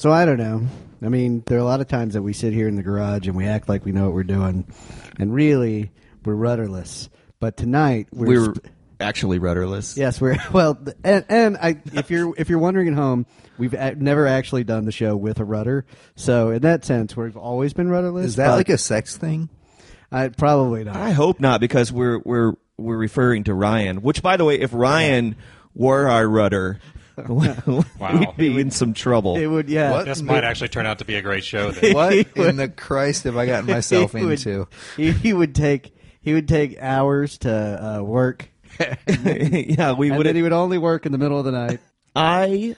So I don't know. I mean, there are a lot of times that we sit here in the garage and we act like we know what we're doing, and really we're rudderless. But tonight we're, We're sp- actually rudderless. yes, we're well. And, and I, if you're if you're wondering at home, we've a- never actually done the show with a rudder. So in that sense, we've always been rudderless. Is that but like a sex thing? I, probably not. I hope not, because we're we're we're referring to Ryan. Which, by the way, if Ryan were our rudder, we'd be in some trouble. it would, yeah. What? This might actually turn out to be a great show. Then. What He would- in the Christ have I gotten myself He would- into? He, he would take he would take hours to uh, work, yeah, we would. he would only work in the middle of the night. I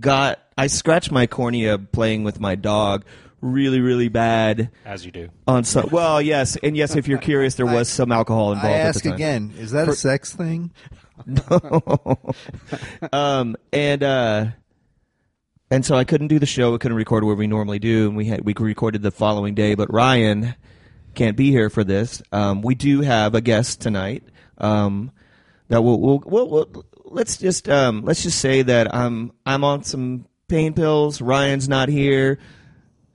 got I scratched my cornea playing with my dog really really bad As you do. on some. Well, yes, and yes, if you're curious, there was some alcohol involved. I at ask the time. again. Is that a sex thing? um, and uh, and so I couldn't do the show. We couldn't record where we normally do, and we had we recorded the following day. But Ryan can't be here for this. Um, we do have a guest tonight. Um, that we'll, we'll, we'll, we'll let's just um, let's just say that I'm I'm on some pain pills. Ryan's not here.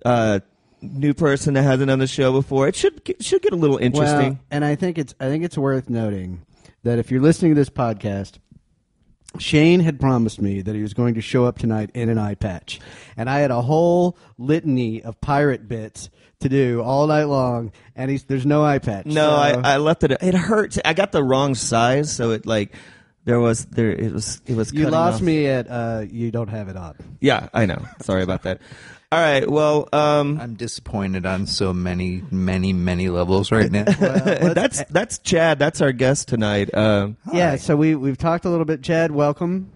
Uh, new person that hasn't done the show before. It should get, should get a little interesting. Well, and I think it's I think it's worth noting that if you're listening to this podcast, Shane had promised me that he was going to show up tonight in an eye patch, and I had a whole litany of pirate bits to do all night long, and he's there's no eye patch. No, so- I, I left it. It hurts. I got the wrong size, so it like there was there it was it was. you lost off. me at uh, you don't have it on. Yeah, I know. Sorry about that. All right. Well, um, I'm disappointed on so many, many, many levels right now. that's that's Chad. That's our guest tonight. Um, Yeah, so we we've talked a little bit. Chad, welcome.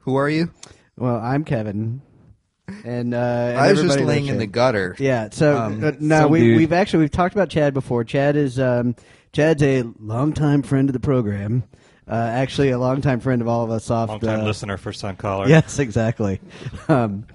Who are you? Well, I'm Kevin, and, uh, and I was just everybody laying in the gutter. Yeah. So Um, uh, no, we, dude. we've actually we've talked about Chad before. Chad is um, Chad's a longtime friend of the program. Uh, actually, a longtime friend of all of us. Off Long time uh, listener, first time caller. Yes, exactly. Um,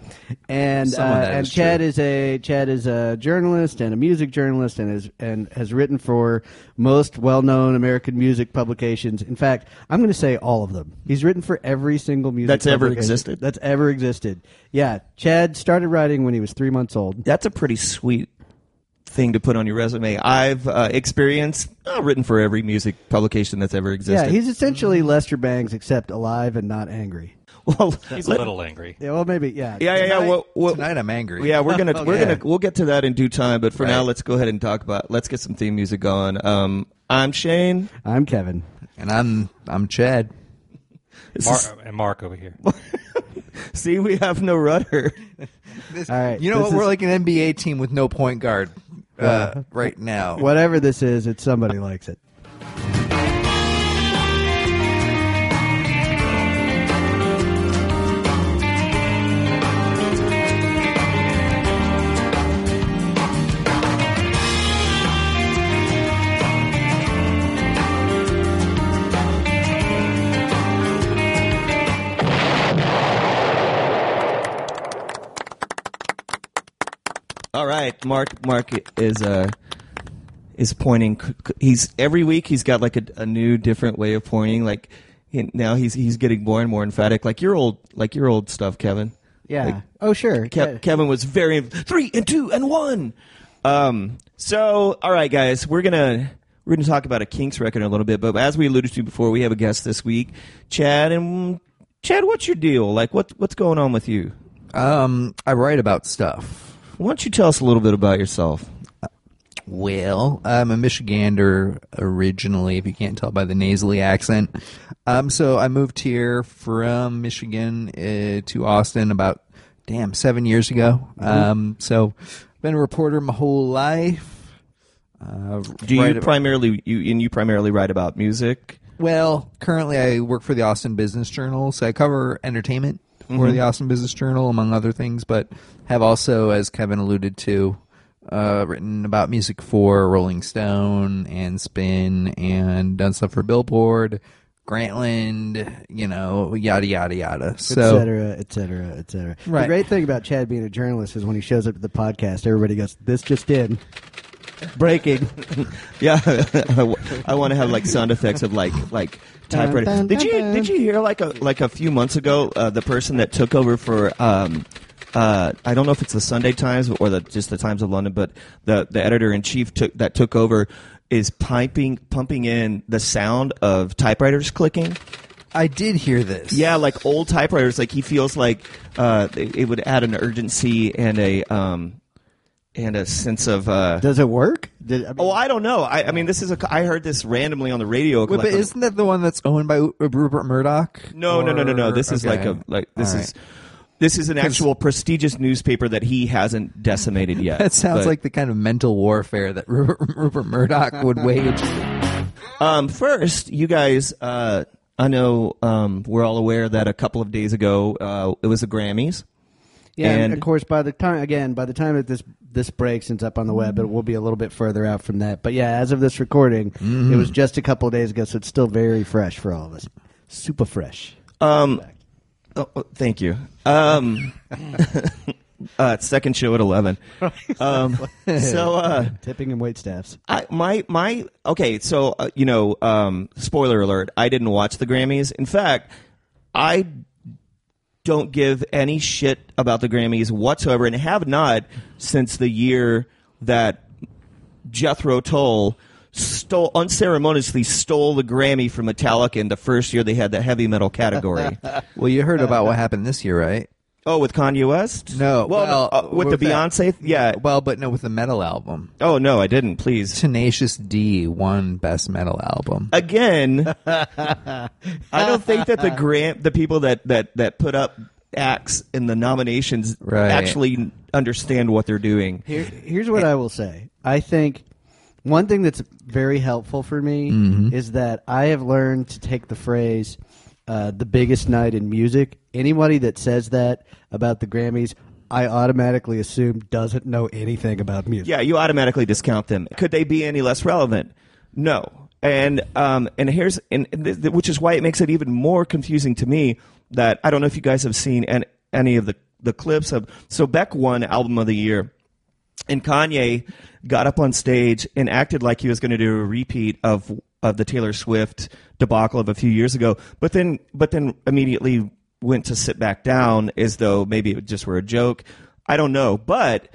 and uh, Some of that and is Chad true. is a Chad is a journalist and a music journalist and is and has written for most well-known American music publications. In fact, I'm going to say all of them. He's written for every single music That's ever existed? That's ever existed. Yeah, Chad started writing when he was three months old. that's a pretty sweet thing to put on your resume. I've uh, experienced uh, written for every music publication that's ever existed. Yeah, he's essentially Lester Bangs except alive and not angry. well, He's let- a little angry. Yeah, well, maybe yeah. yeah, yeah, yeah. Tonight- Well, well, Tonight I'm angry. yeah, we're gonna we're Okay. gonna we'll get to that in due time. But for now, let's go ahead and talk about. Let's get some theme music going. Um, I'm Shane. I'm Kevin. And I'm I'm Chad. This Mar- is- and Mark over here. see, we have no rudder. This, All right, You know this what? We're like an NBA team with no point guard uh, right now. Whatever this is, it's somebody likes it. Right, Mark. Mark is uh is pointing. He's every week he's got like a, a new, different way of pointing. Like he, now he's he's getting more and more emphatic. Like your old like your old stuff, Kevin. Yeah. Like, oh, sure. Ke- Yeah. Kevin was very three and two and one. Um. So, all right, guys, we're gonna we're gonna talk about a Kinks record in a little bit. But as we alluded to before, we have a guest this week, Chad. And Chad, what's your deal? Like, what what's going on with you? Um, I write about stuff. Why don't you tell us a little bit about yourself? Well, I'm a Michigander originally, if you can't tell by the nasally accent. Um, so I moved here from Michigan uh, to Austin about, damn, seven years ago. Um, so been a reporter my whole life. Uh, Do you primarily you and you primarily write about music? Well, currently I work for the Austin Business Journal, so I cover entertainment for the Austin Business Journal, among other things, but have also, as Kevin alluded to, uh, written about music for Rolling Stone and Spin and done stuff for Billboard, Grantland, you know, yada, yada, yada. et So, cetera, et cetera, et cetera. The great thing about Chad being a journalist is when he shows up to the podcast, everybody goes, "This just in." Breaking. Yeah, I want to have like sound effects of like like typewriter. Dun, dun, Did you dun, dun. did you hear like a like a few months ago uh, the person that took over for um uh, I don't know if it's the Sunday Times or the just the Times of London, but the the editor in chief took that took over is piping pumping in the sound of typewriters clicking. I did hear this. Yeah, like old typewriters. Like he feels like uh, it, it would add an urgency and a um, and a sense of. Uh, Does it work? Did, I mean, oh, I don't know. I, I mean, this is a. I heard this randomly on the radio. Wait, like, but isn't that the one that's owned by U- Rupert Murdoch? no, no, no, no, no. Or- This is like a like this All is. right. This is an actual prestigious newspaper that he hasn't decimated yet. That sounds But- like the kind of mental warfare that Rupert, Rupert Murdoch would wage. Um, first, you guys, uh, I know um, we're all aware that a couple of days ago uh, it was the Grammys. Yeah, and and- of course, by the time again, by the time that this this breaks and it's up on the web, it will be a little bit further out from that. But yeah, as of this recording, it was just a couple of days ago, so it's still very fresh for all of us. Super fresh. Um, oh, oh, thank you. Um, uh, second show at eleven. Um, so uh, Tipping and wait staffs. I, my my okay. So uh, you know, um, spoiler alert. I didn't watch the Grammys. In fact, I don't give any shit about the Grammys whatsoever, and have not since the year that Jethro Tull stole unceremoniously stole the Grammy from Metallica in the first year they had the heavy metal category. Well, you heard about what happened this year, right? Oh, with Kanye West? No, Well, well, uh, with, the with that- Beyonce? Yeah. Well, but no, with the metal album. oh no, I didn't. Please. Tenacious D won Best Metal Album. again, I don't think that the grant the people that that that put up acts in the nominations Right. actually understand what they're doing. Here, here's what I will say. I think one thing that's very helpful for me is that I have learned to take the phrase uh, "the biggest night in music." Anybody that says that about the Grammys, I automatically assume doesn't know anything about music. Yeah, you automatically discount them. Could they be any less relevant? No. And um and here's and th- th- which is why it makes it even more confusing to me that I don't know if you guys have seen any, any of the the clips of so Beck won album of the year and Kanye got up on stage and acted like he was going to do a repeat of of the Taylor Swift debacle of a few years ago, but then but then immediately went to sit back down as though maybe it just were a joke. I don't know, but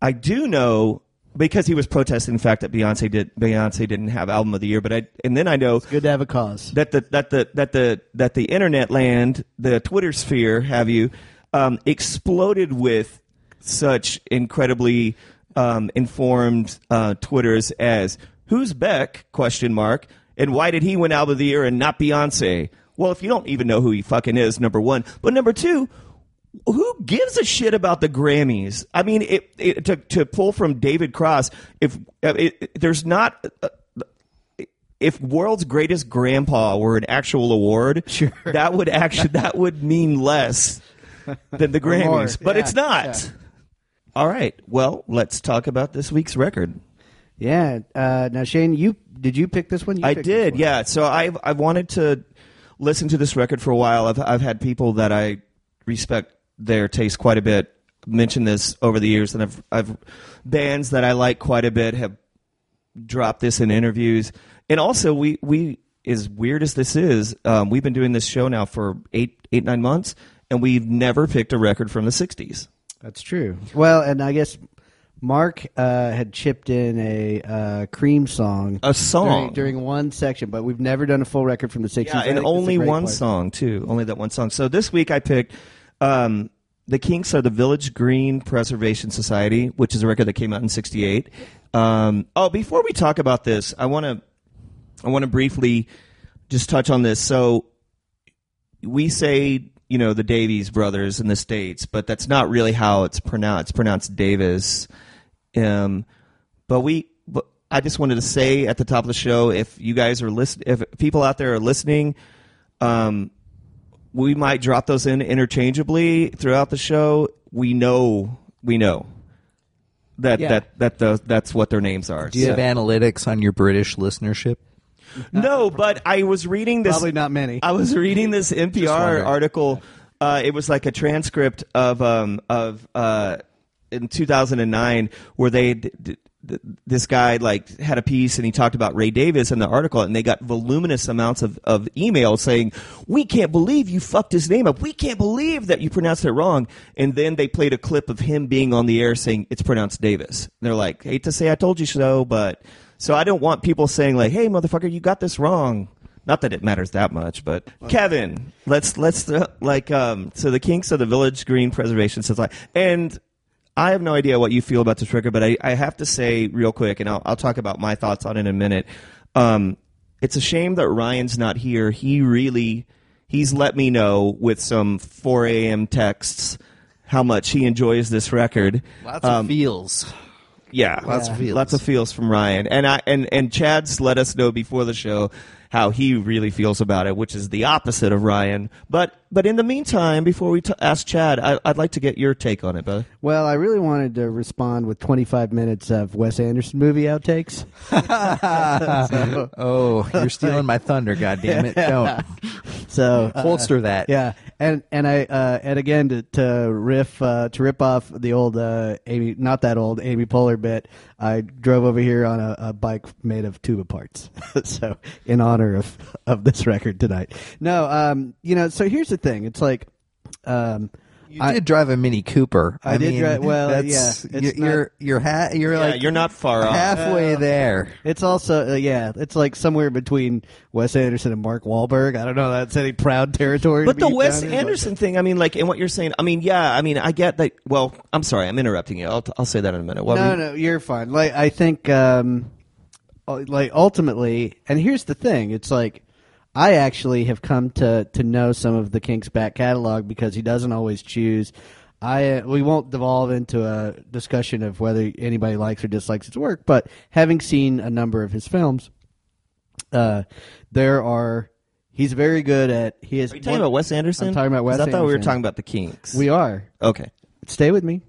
I do know because he was protesting the fact that Beyonce did Beyonce didn't have album of the year, but I and then I know Good to have a cause. that the that the that the that the internet land, the Twitter sphere, have you, um, exploded with such incredibly um, informed uh, Twitters as "Who's Beck?" question mark and why did he win album of the year and not Beyonce? Well, if you don't even know who he fucking is, number one, but number two. Who gives a shit about the Grammys? I mean, it, it, to to pull from David Cross, if uh, it, there's not uh, if world's greatest grandpa were an actual award, Sure. that would actually that would mean less than the. Grammys, but Yeah, it's not. yeah. All right. Well, let's talk about this week's record. Yeah. Uh, now, Shane, you did you pick this one? You I did, one. yeah. So I've I've wanted to listen to this record for a while. I've I've had people that I respect their taste quite a bit mention this over the years, and I've I've bands that I like quite a bit have dropped this in interviews, and also we we as weird as this is, um, we've been doing this show now for eight eight nine months, and we've never picked a record from the '60s. That's true. Well, and I guess Mark uh, had chipped in a uh, Cream song, A song. during, during one section, but we've never done a full record from the '60s. Yeah, and think that's a only one place. song too. Only that one song. So this week I picked um, the Kinks are the Village Green Preservation Society, which is a record that came out in '68. Um, oh, before we talk about this, I want to I want to briefly just touch on this. So we say you know the Davies brothers in the states, but that's not really how it's pronounced. It's pronounced Davis. Um, but we, but I just wanted to say at the top of the show, if you guys are listening, if people out there are listening, um, we might drop those in interchangeably throughout the show. We know, we know that Yeah. that that the, that's what their names are. Do you So- have analytics on your British listenership? no, but I was reading this. Probably not many. I was reading this NPR wondering. article. Uh, it was like a transcript of um, of uh, in 2009 where they d- d- d- this guy like had a piece and he talked about Ray Davis in the article and they got voluminous amounts of, of emails saying we can't believe you fucked his name up. We can't believe that you pronounced it wrong. And then they played a clip of him being on the air saying it's pronounced Davis. And they're like hate to say I told you so but so I don't want people saying like hey motherfucker you got this wrong. Not that it matters that much, but Kevin, let's let's uh, like um. So the kinks of the Village Green Preservation Society, and I have no idea what you feel about this record, but I, I have to say real quick, and I'll I'll talk about my thoughts on it in a minute. Um, it's a shame that Ryan's not here. He really he's let me know with some 4 a.m. texts how much he enjoys this record. Lots Um, of feels. yeah, Lots of feels. Lots of feels from Ryan, and I and and Chad's let us know before the show how he really feels about it, which is the opposite of Ryan. But but in the meantime, before we t- ask Chad, I, I'd like to get your take on it, brother. Well, I really wanted to respond with 25 minutes of Wes Anderson movie outtakes. Oh, you're stealing my thunder, goddammit. it! Don't So uh, holster that. Yeah, and and I uh, and again to, to riff uh, to rip off the old uh, Amy, not that old Amy Poehler bit. I drove over here on a, a bike made of tuba parts, so in honor of of this record tonight. No, um, you know, so here's the thing. It's like, um, You I- did drive a Mini Cooper. I did mean, drive- well, that's- yeah, it's you're you're you're, ha- you're Yeah, like you're not far off. halfway Uh, there. It's also uh, yeah, it's like somewhere between Wes Anderson and Mark Wahlberg. I don't know. That's any proud territory. But to the be Wes found in, but- Anderson thing, I mean, like, and what you're saying, I mean, yeah, I mean, I get that. Well, I'm sorry, I'm interrupting you. I'll, I'll say that in a minute. What no, you- no, you're fine. Like I think, um, uh, like ultimately, and here's the thing: it's like I actually have come to to know some of the Kinks back catalog because he doesn't always choose. I uh, we won't devolve into a discussion of whether anybody likes or dislikes his work, but having seen a number of his films, uh, there are. He's very good at. He is. Are you talking about Wes Anderson? I'm talking about Wes I thought we were talking about the Kinks. We are. okay. Stay with me.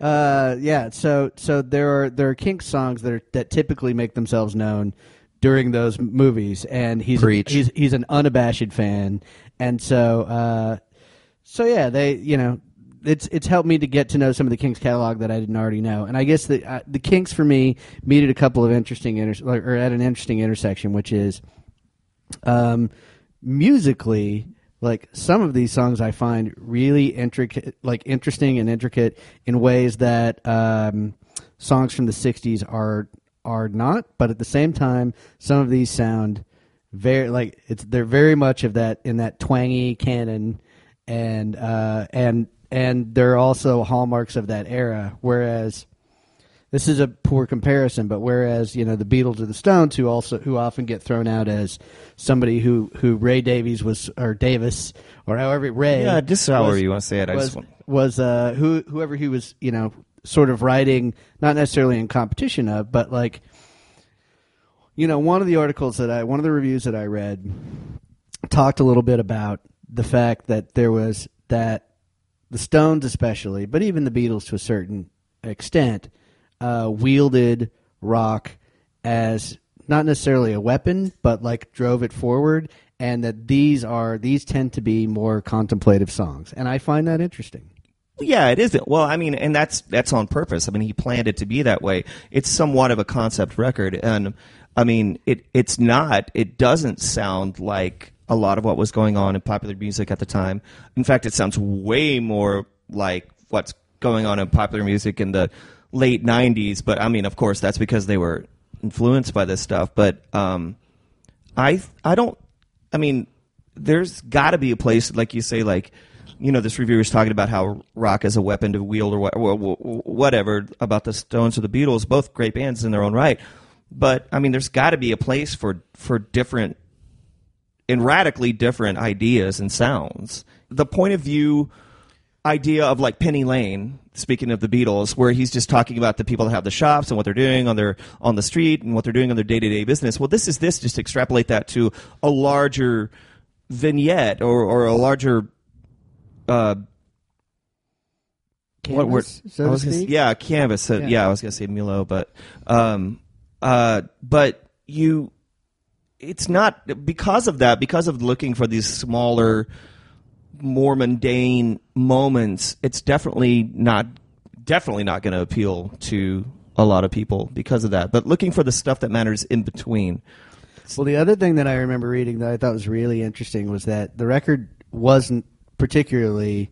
Uh, yeah. So so there are there are Kinks songs that are that typically make themselves known during those movies, and he's Preach. he's he's an unabashed fan, and so uh, so yeah, they you know. It's it's helped me to get to know some of the Kinks catalog that I didn't already know, and I guess the uh, the Kinks for me meet at a couple of interesting inter- or at an interesting intersection, which is um, musically, like some of these songs I find really intricate, like interesting and intricate in ways that um, songs from the '60s are are not. But at the same time, some of these sound very like it's they're very much of that in that twangy canon, and uh, and and they're also hallmarks of that era. Whereas this is a poor comparison, but whereas you know the Beatles or the Stones, who also who often get thrown out as somebody who who Ray Davies was or Davis or however Ray, Yeah, just however you want to say it. I was just want. was uh who whoever he was you know sort of writing not necessarily in competition of, but like you know one of the articles that I one of the reviews that I read talked a little bit about the fact that there was that the Stones especially, but even the Beatles to a certain extent, uh, wielded rock as not necessarily a weapon, but like drove it forward, and that these are these tend to be more contemplative songs, and I find that interesting. Yeah, it isn't. Well, I mean, and that's that's on purpose. I mean, he planned it to be that way. It's somewhat of a concept record, and I mean, it it's not. It doesn't sound like a lot of what was going on in popular music at the time. In fact, it sounds way more like what's going on in popular music in the late '90s. But I mean, of course, that's because they were influenced by this stuff. But um, I I don't. I mean, there's got to be a place, like you say, like you know, this reviewer is talking about how rock is a weapon to wield or what, wha- wha- whatever about the Stones or the Beatles, both great bands in their own right. But I mean, there's got to be a place for for different and radically different ideas and sounds. The point of view idea of like Penny Lane, speaking of the Beatles, where he's just talking about the people that have the shops and what they're doing on their on the street and what they're doing on their day to day business. Well, this is this. Just extrapolate that to a larger vignette or or a larger. Uh, what word? So I was gonna- yeah, canvas. Uh, Yeah. yeah. I was gonna say Milo, but um, uh, but you, it's not because of that. Because of looking for these smaller, more mundane moments. It's definitely not definitely not going to appeal to a lot of people because of that. But looking for the stuff that matters in between. Well, the other thing that I remember reading that I thought was really interesting was that the record wasn't particularly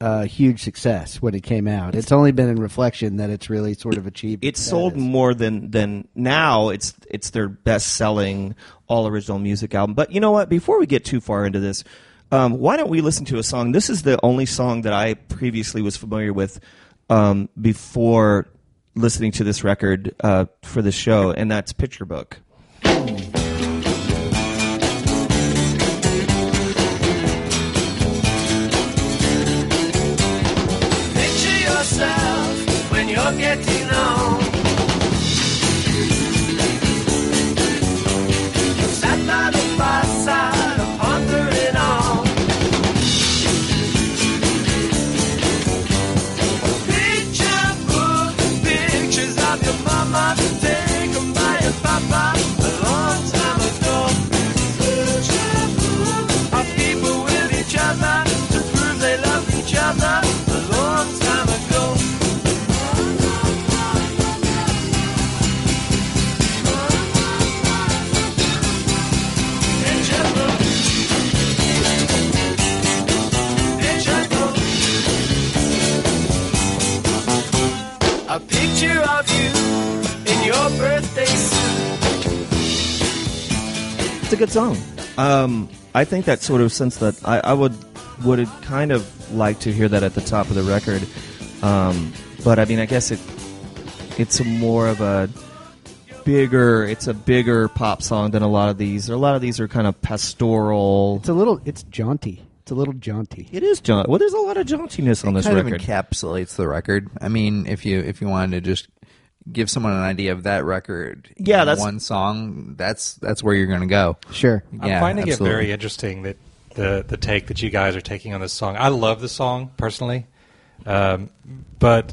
a huge success when it came out. It's only been in reflection that it's really sort of achieved. It sold status. more than than now. It's it's their best selling all original music album. But you know what? Before we get too far into this, um, why don't we listen to a song? This is the only song that I previously was familiar with um, before listening to this record uh, for the show, and that's Picture Book. Yourself when good song. Um, I think that sort of sense that I, I would would kind of like to hear that at the top of the record. Um, but I mean, I guess it it's a more of a bigger. It's a bigger pop song than a lot of these. A lot of these are kind of pastoral. It's a little. It's jaunty. It's a little jaunty. It is jaunty. Well, there's a lot of jauntiness on this kind record. of encapsulates the record. I mean, if you if you wanted to just give someone an idea of that record, Yeah, that's- one song. That's that's where you're going to go. Sure. I'm finding absolutely. it very interesting that the the take that you guys are taking on this song. I love the song personally, um, but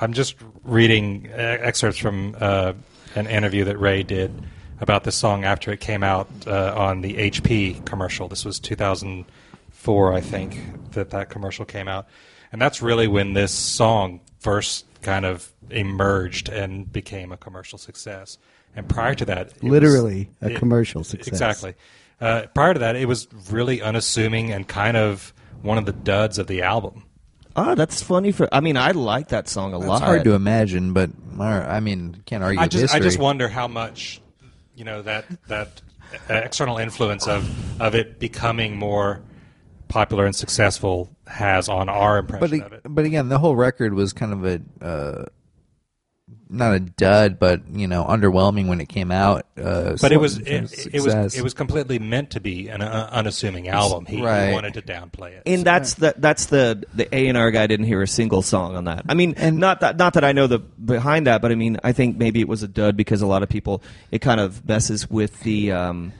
I'm just reading uh, excerpts from uh, an interview that Ray did about this song after it came out uh, on the HP commercial. This was 2004, I think, that that commercial came out, and that's really when this song first kind of emerged and became a commercial success. And prior to that, it was- Literally a it- commercial success. Exactly. Uh, prior to that, it was really unassuming and kind of one of the duds of the album. Ah, that's funny. For I mean, I like that song a lot. It's hard to imagine, but I mean, can't argue I with just, I just wonder how much, you know, that that external influence of of it becoming more popular and successful has on our impression but of it. but again, the whole record was kind of a uh, not a dud, but you know, underwhelming when it came out. Uh, But it was it, it was it was completely meant to be an uh, unassuming album. He, he wanted to downplay it. and that's the that's the the A and R guy didn't hear a single song on that. I mean, And- not that not that I know the behind that, but I mean, I think maybe it was a dud because a lot of people it kind of messes with the um,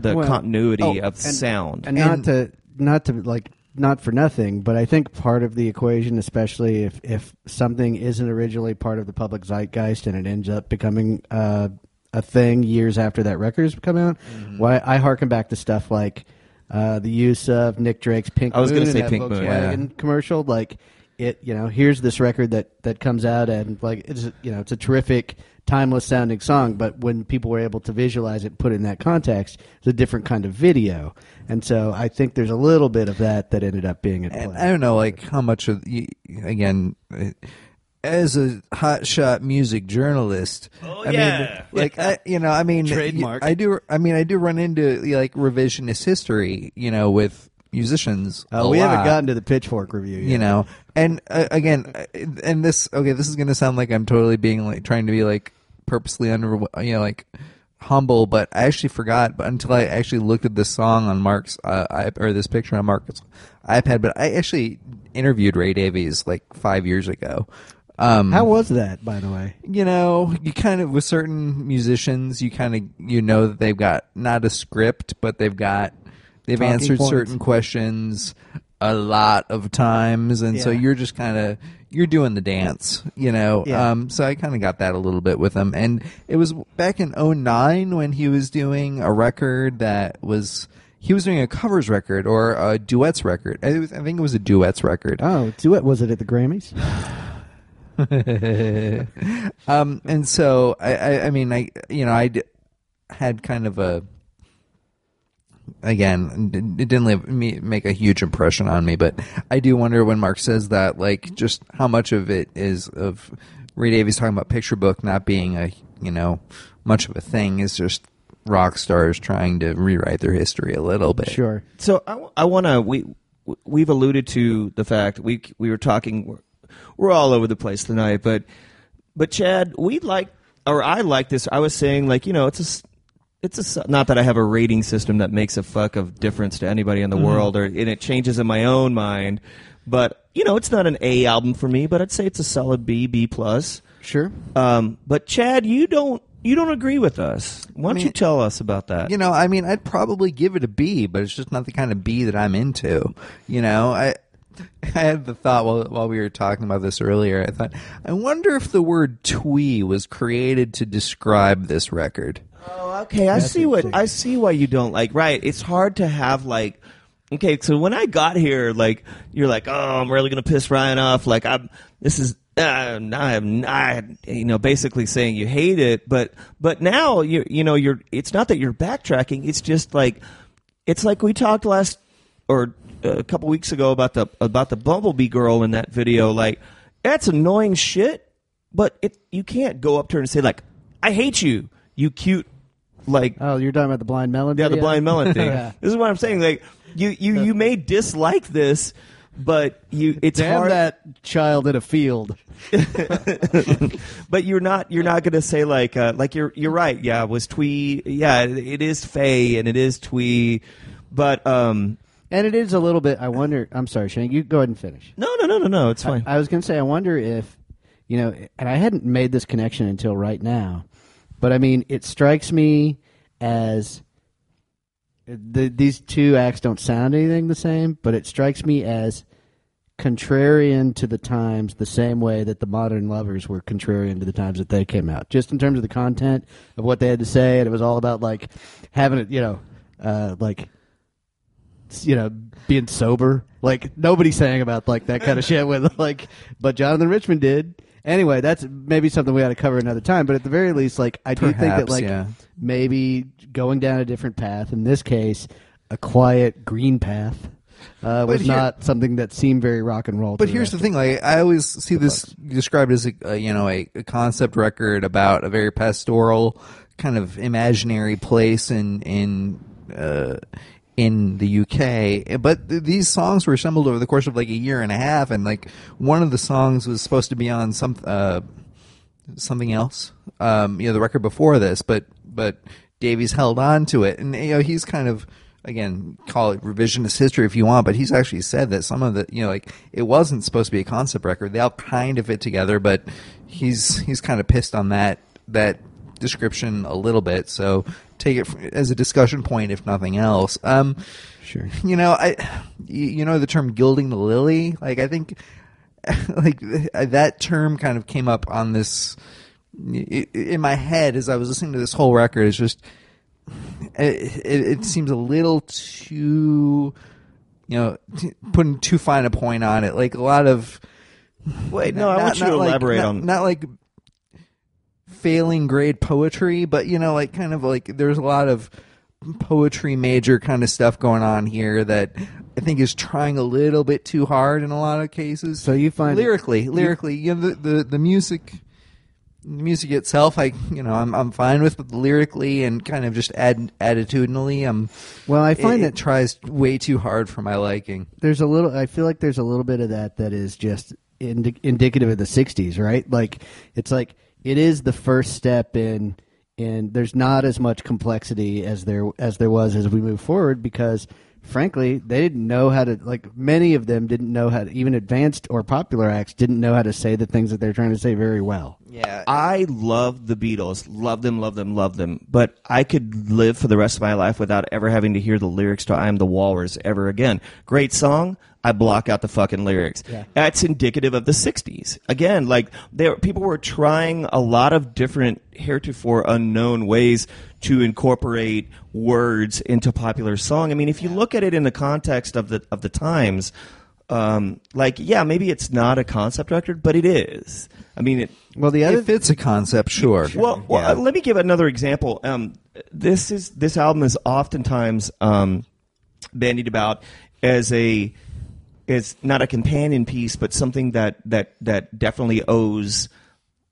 the Well, continuity oh, of and- sound. and not to not to like not for nothing, but I think part of the equation, especially if if something isn't originally part of the public zeitgeist and it ends up becoming uh, a thing years after that record has come out, Mm-hmm. why I harken back to stuff like uh, the use of Nick Drake's "Pink I was Moon" gonna in say Pink Moon, Volkswagen commercial, like. It you know here's this record that that comes out and like it's you know it's a terrific timeless sounding song but when people were able to visualize it put it in that context it's a different kind of video and so I think there's a little bit of that that ended up being at play. And I don't know, like how much of you, again, as a hotshot music journalist. Oh, I yeah. mean, like I, you know, I mean, Trademark. I do. I mean, I do run into like revisionist history, you know, with musicians. Uh, a we haven't gotten to the pitchfork review yet. You know, and uh, again, uh, and this okay, this is going to sound like I'm totally being like trying to be like purposely under, you know, like humble, but I actually forgot. But until I actually looked at this song on Mark's uh, i or this picture on Mark's iPad, but I actually interviewed Ray Davies like five years ago. Um, how was that by the way you know, you kind of with certain musicians, you kind of you know that they've got not a script, but they've got they've Talking answered points. certain questions a lot of times, and so you're just kind of you're doing the dance, you know. Yeah. Um, so I kind of got that a little bit with him, and it was back in '09 when he was doing a record that was he was doing a covers record or a duets record. I, was- I think it was a duets record. Oh, duet was it at the Grammys? um, and so I, I, I mean, I, you know, I d- had kind of a, again, it didn't leave me, make a huge impression on me, but I do wonder when Mark says that, like, just how much of it is of Ray Davies talking about picture book not being a, you know, much of a thing is just rock stars trying to rewrite their history a little bit. Sure. So I, I want to we we've alluded to the fact we we were talking we're, we're all over the place tonight, but but Chad, we like or I like this. I was saying like you know it's a s- it's a not that I have a rating system that makes a fuck of difference to anybody in the world or and it changes in my own mind, but you know it's not an A album for me, but I'd say it's a solid B B plus. Sure. Um, but Chad, you don't you don't agree with us. Why don't mean- you tell us about that? You know, I mean, I'd probably give it a B, but it's just not the kind of B that I'm into. You know, I I had the thought while while we were talking about this earlier. I thought, I wonder if the word twee was created to describe this record. Oh, okay. I see what I see why you don't like. Right. It's hard to have like. Okay, so when I got here, like you're like, oh, I'm really gonna piss Ryan off. Like I'm. This is. Uh, I'm not, you know, basically saying you hate it, but but now you you know you're. It's not that you're backtracking. It's just like, it's like we talked last or uh, a couple weeks ago about the about the Bumblebee girl in that video. Like, that's annoying shit, but it you can't go up to her and say like, I hate you, you cute, like Oh, you're talking about the blind melon? yeah, the video? blind melon thing. Yeah. This is what I'm saying. Like you, you, you may dislike this, but you, it's Damn hard. that child in a field. But you're not, you're not going to say like, uh, like you're, you're right. Yeah, it was twee. Yeah, it is fey and it is twee. But um, And it is a little bit. I wonder. I'm sorry, Shane. You go ahead and finish. no, no, no, no, no. It's fine. I was going to say, I wonder if, you know, and I hadn't made this connection until right now, but I mean, it strikes me as the, these two acts don't sound anything the same, but it strikes me as contrarian to the times the same way that the modern lovers were contrarian to the times that they came out just in terms of the content of what they had to say and it was all about like having it you know uh, like you know, being sober. Like nobody sang about like that kind of shit with like, but Jonathan Richman did. Anyway, that's maybe something we ought to cover another time. But at the very least, like I do think that Perhaps, like yeah. maybe going down a different path. In this case, a quiet green path uh, was here- not something that seemed very rock and roll. to But here's the rest thing: like I always see this described as a, a you know a, a concept record about a very pastoral kind of imaginary place in in uh, in the UK. But th- these songs were assembled over the course of like a year and a half, and like one of the songs was supposed to be on some uh, something else, um, you know, the record before this, but but Davies held on to it, and you know he's kind of again call it revisionist history if you want, but he's actually said that some of the you know like it wasn't supposed to be a concept record. They all kind of fit together, but he's he's kind of pissed on that that description a little bit. So take it as a discussion point, if nothing else. Um, Sure. You know, I you, know the term gilding the lily. Like I think like that term kind of came up on this in my head as I was listening to this whole record. It's just it, it, it seems a little too you know t- putting too fine a point on it. Like a lot of Wait, no, I want you to not like- elaborate not- on. not like failing grade poetry, but you know, like kind of like there's a lot of poetry major kind of stuff going on here that I think is trying a little bit too hard in a lot of cases. So you find- lyrically, lyrically, you know, the the, the music. The music itself, I you know, I'm I'm fine with, but lyrically and kind of just add, attitudinally, I'm. Well, I find it, that it tries way too hard for my liking. there's a little i feel like there's a little bit of that that is just indi- indicative of the 60s right like it's like it is the first step in and there's not as much complexity as there as there was as we move forward because frankly they didn't know how to like many of them didn't know how to even advanced or popular acts didn't know how to say the things that they're trying to say very well Yeah, I love the Beatles, love them, love them, love them. But I could live for the rest of my life without ever having to hear the lyrics to "I Am the Walrus" ever again. Great song, I block out the fucking lyrics. Yeah. That's indicative of the '60s. Again, like there, people were trying a lot of different heretofore unknown ways to incorporate words into popular song. I mean, if you look at it in the context of the of the times, um, like yeah, maybe it's not a concept record, but it is. I mean, it, Well, the other If it's a concept, sure. well, well Yeah. uh, let me give another example. Um, this is this album is oftentimes um, bandied about as a as not a companion piece, but something that that that definitely owes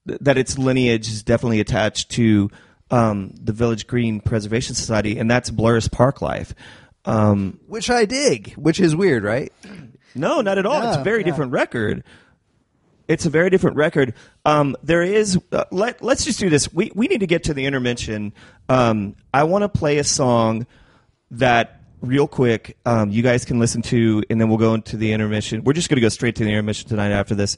that its lineage is definitely attached to um, the Village Green Preservation Society, and that's Blur's Parklife. Um, which I dig, which is weird, right? no, not at all. it's a very different record. It's a very different record. Um, there is. Uh, let Let's just do this. We we need to get to the intervention. Um, I want to play a song that real quick. Um, you guys can listen to, and then we'll go into the intermission. We're just going to go straight to the intermission tonight after this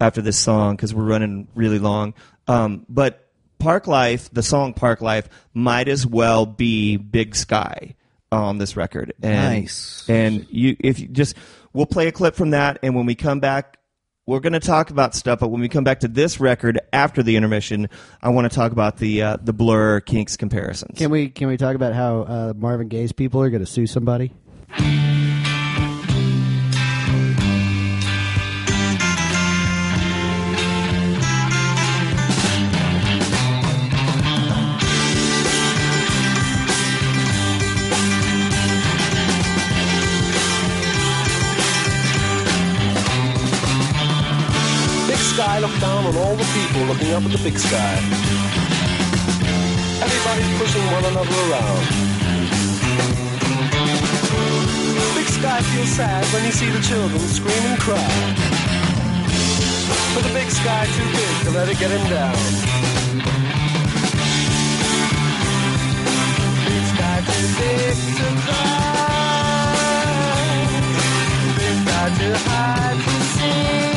after this song because we're running really long. Um, but Parklife, the song Parklife, might as well be Big Sky on this record. And, Nice. And you, if you just, we'll play a clip from that, and when we come back, we're going to talk about stuff. But when we come back to this record after the intermission, I want to talk about the uh, the Blur Kinks comparisons. Can we can we talk about how uh, Marvin Gaye's people are going to sue somebody? Down on all the people looking up at the big sky. Everybody's pushing one another around. Big sky feels sad when you see the children scream and cry. But the big sky too big to let it get him down. Big sky too big to cry. Big sky too high to see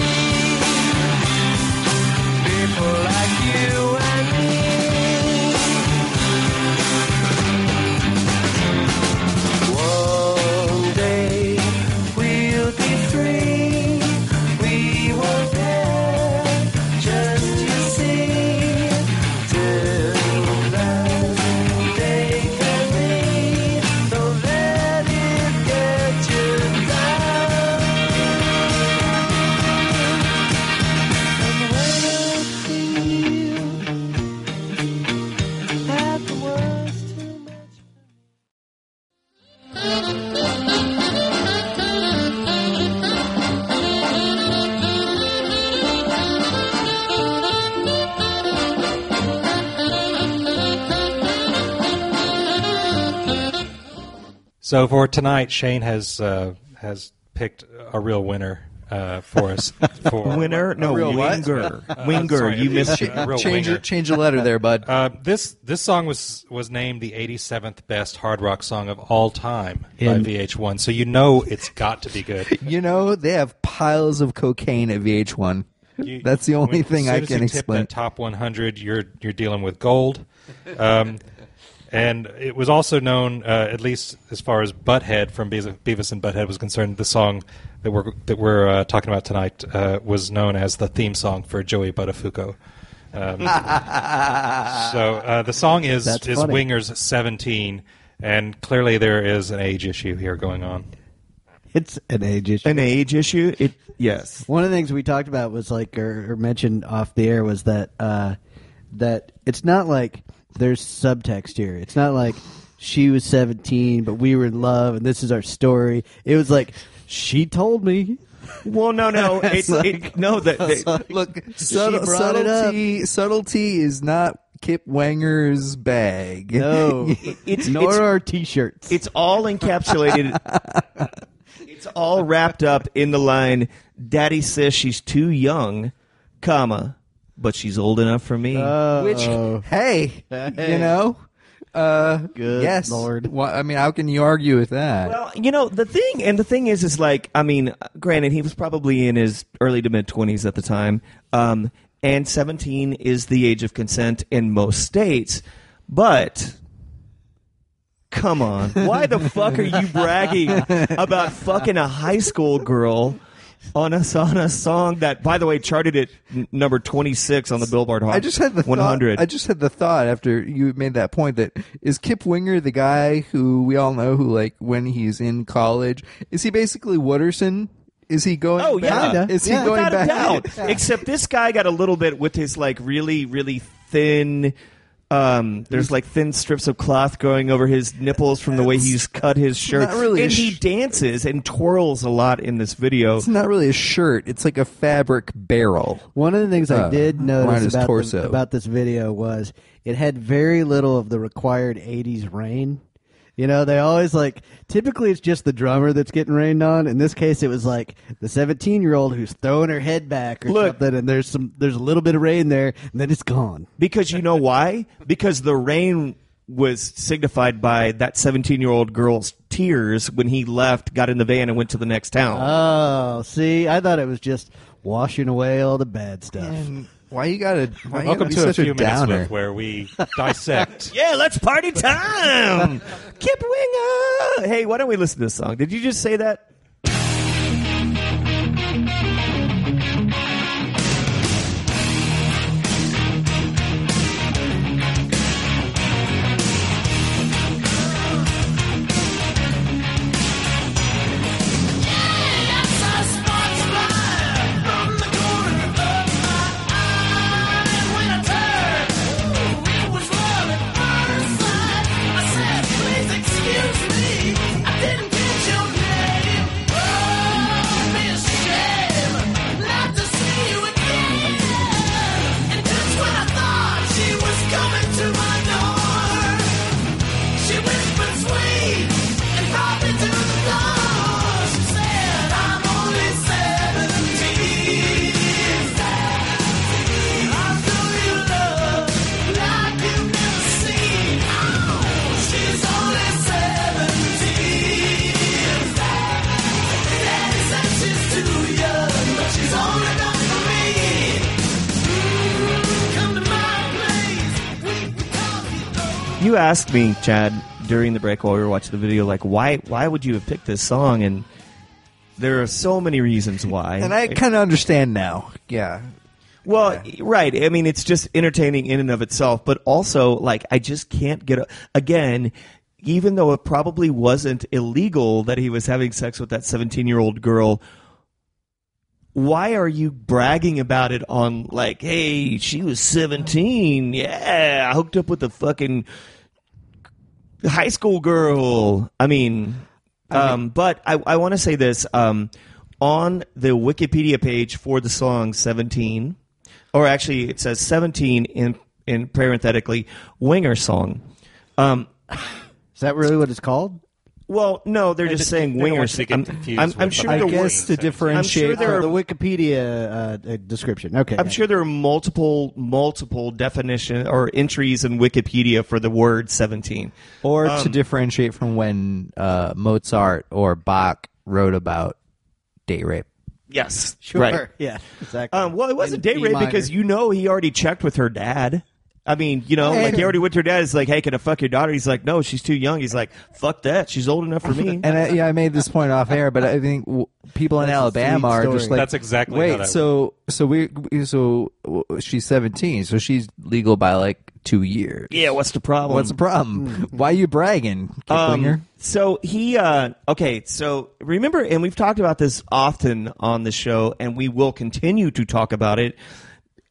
So for tonight, Shane has uh, has picked a real winner uh, for us. For Winner? No, real what? Winger. Uh, Winger. sorry, you missed it. change winger. it, change the letter there, bud. Uh, this this song was was named the 87th best hard rock song of all time In- by VH1. So you know it's got to be good. you know they have piles of cocaine at VH1. You- That's the only when- thing I can explain. Top 100, you're you're dealing with gold. Um, and it was also known, uh, at least as far as Butthead from Beavis, Beavis and Butthead was concerned, the song that we're that we're uh, talking about tonight uh, was known as the theme song for Joey Buttafuoco. Um, so uh, the song is That's is funny. Wingers 17, and clearly there is an age issue here going on. It's an age issue. An age issue? It yes. One of the things we talked about was like, or, or mentioned off the air, was that uh, that it's not like there's subtext here. It's not like she was 17, but we were in love, and this is our story. It was like she told me. Well, no, no. It's It's like- it, no. The, the, Look, subtle, brought it up. subtlety, subtlety is not Kip Winger's bag. No, it's- nor it's- our T-shirts. it's all encapsulated. it's all wrapped up in the line. Daddy says she's too young, comma, but she's old enough for me. Oh. Which, hey, you know, uh, Good yes, Lord. Wha- I mean, how can you argue with that? Well, you know the thing, and the thing is, is like, I mean, granted, he was probably in his early to mid twenties at the time, um, and seventeen is the age of consent in most states, but come on. Why the fuck are you bragging about fucking a high school girl on a, on a song that, by the way, charted at n- number 26 on the Billboard Hot I just had the 100? Thought, I just had the thought after you made that point that is Kip Winger the guy who we all know who like when he's in college is he basically Wooderson? Is he going? Oh back? yeah, Is he Yeah. going back? a doubt. Except this guy got a little bit with his like really really thin. Um, there's like thin strips of cloth going over his nipples from the way he's cut his shirt, not really a and he sh- dances and twirls a lot in this video. It's not really a shirt. It's like a fabric barrel. One of the things I Uh, did around notice his about, the- torso. about this video was it had very little of the required 80s rain. You know, they always like, typically it's just the drummer that's getting rained on. In this case, it was like the 17 year old who's throwing her head back or Look. something, and there's some, there's a little bit of rain there, and then it's gone. Because you know why? Because the rain was signified by that 17 year old girl's tears when he left, got in the van, and went to the next town. Oh, see, I thought it was just washing away all the bad stuff. And why you gotta? Why you Welcome gotta be to a such few a minutes downer? with where we dissect. yeah, let's party time! Kip Winger! Hey, why don't we listen to this song? Did you just say that? Asked me, Chad, during the break while we were watching the video, like, why why would you have picked this song? And there are so many reasons why. And I kind of understand now. Yeah. Well, right. I mean, it's just entertaining in and of itself, but also like I just can't get a, again. Even though it probably wasn't illegal that he was having sex with that 17 year old girl, why are you bragging about it on like, hey, she was 17. Yeah, I hooked up with a fucking high school girl. I mean, um, but I, I want to say this. Um, on the Wikipedia page for the song 17, or actually it says 17 in, in parenthetically, Winger song. Um, Is that really what it's called? Well, no, they're just just- saying they don't Winger. want you to get I'm, confused I'm, I'm sure I there word. were, guess to I'm sure differentiate. there Uh, are the Wikipedia uh, uh, description. Okay. I'm yeah. sure there are multiple multiple definition or entries in Wikipedia for the word 17. or Um, to differentiate from when uh, Mozart or Bach wrote about date rape. Yes, Sure. right. Yeah. Exactly. Um, well, it wasn't In date rape minor. because you know he already checked with her dad. I mean, you know, like he already went to her dad. He's like, "Hey, can I fuck your daughter?" He's like, "No, she's too young." He's like, "Fuck that, she's old enough for me." And I, yeah, I made this point off air, but I think w- people in That's a Alabama sweet are story. just like That's exactly Wait, that so so we we- so w- she's seventeen, so she's legal by like two years. yeah, what's the problem? What's the problem? Why you bragging, Kip Winger? Um, so he, uh, okay, so remember, and we've talked about this often on the show, and we will continue to talk about it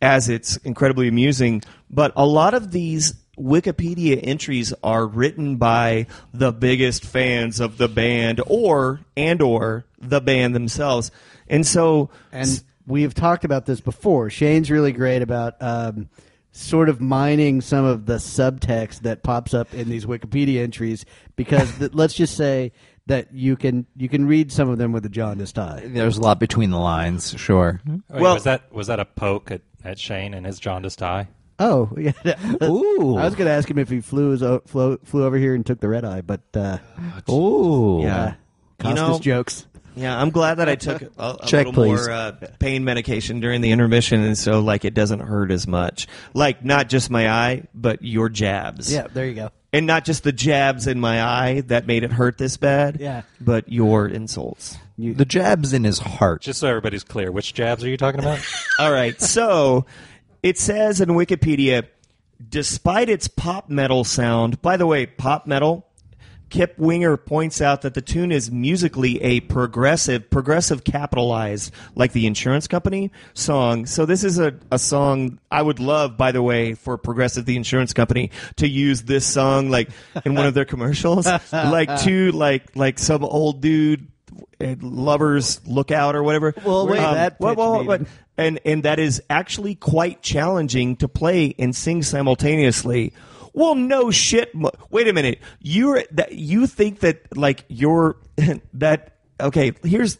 as it's incredibly amusing. But a lot of these Wikipedia entries are written by the biggest fans of the band, or and or the band themselves, and so and we've talked about this before. Shane's really great about um, sort of mining some of the subtext that pops up in these Wikipedia entries because th- let's just say that you can you can read some of them with a jaundiced eye. There's a lot between the lines, sure. Wait, Well- was that was that a poke at, at Shane and his jaundiced eye? Oh, yeah. Ooh. I was going to ask him if he flew his, o- flew, flew over here and took the red eye, but uh, Ooh, Yeah. uh, You Costas know- jokes. Yeah, I'm glad that I took a, a Check, little please. more uh, pain medication during the intermission, and so like it doesn't hurt as much. Like not just my eye, but your jabs. Yeah, there you go. And not just the jabs in my eye that made it hurt this bad. Yeah. but your insults. The jab's in his heart. Just so everybody's clear, which jabs are you talking about? All right, so it says in Wikipedia, despite its pop metal sound. By the way, pop metal. Kip Winger points out that the tune is musically a progressive, progressive capitalized, like the insurance company song. So this is a, a song I would love, by the way, for Progressive, the insurance company, to use this song like in one of their commercials, like to like like some old dude, uh, lovers lookout or whatever. Um, Well, wait, that what- pitch what- meeting. what- and and that is actually quite challenging to play and sing simultaneously. Well, no shit. Wait a minute. You're that you think that like you're that okay? Here's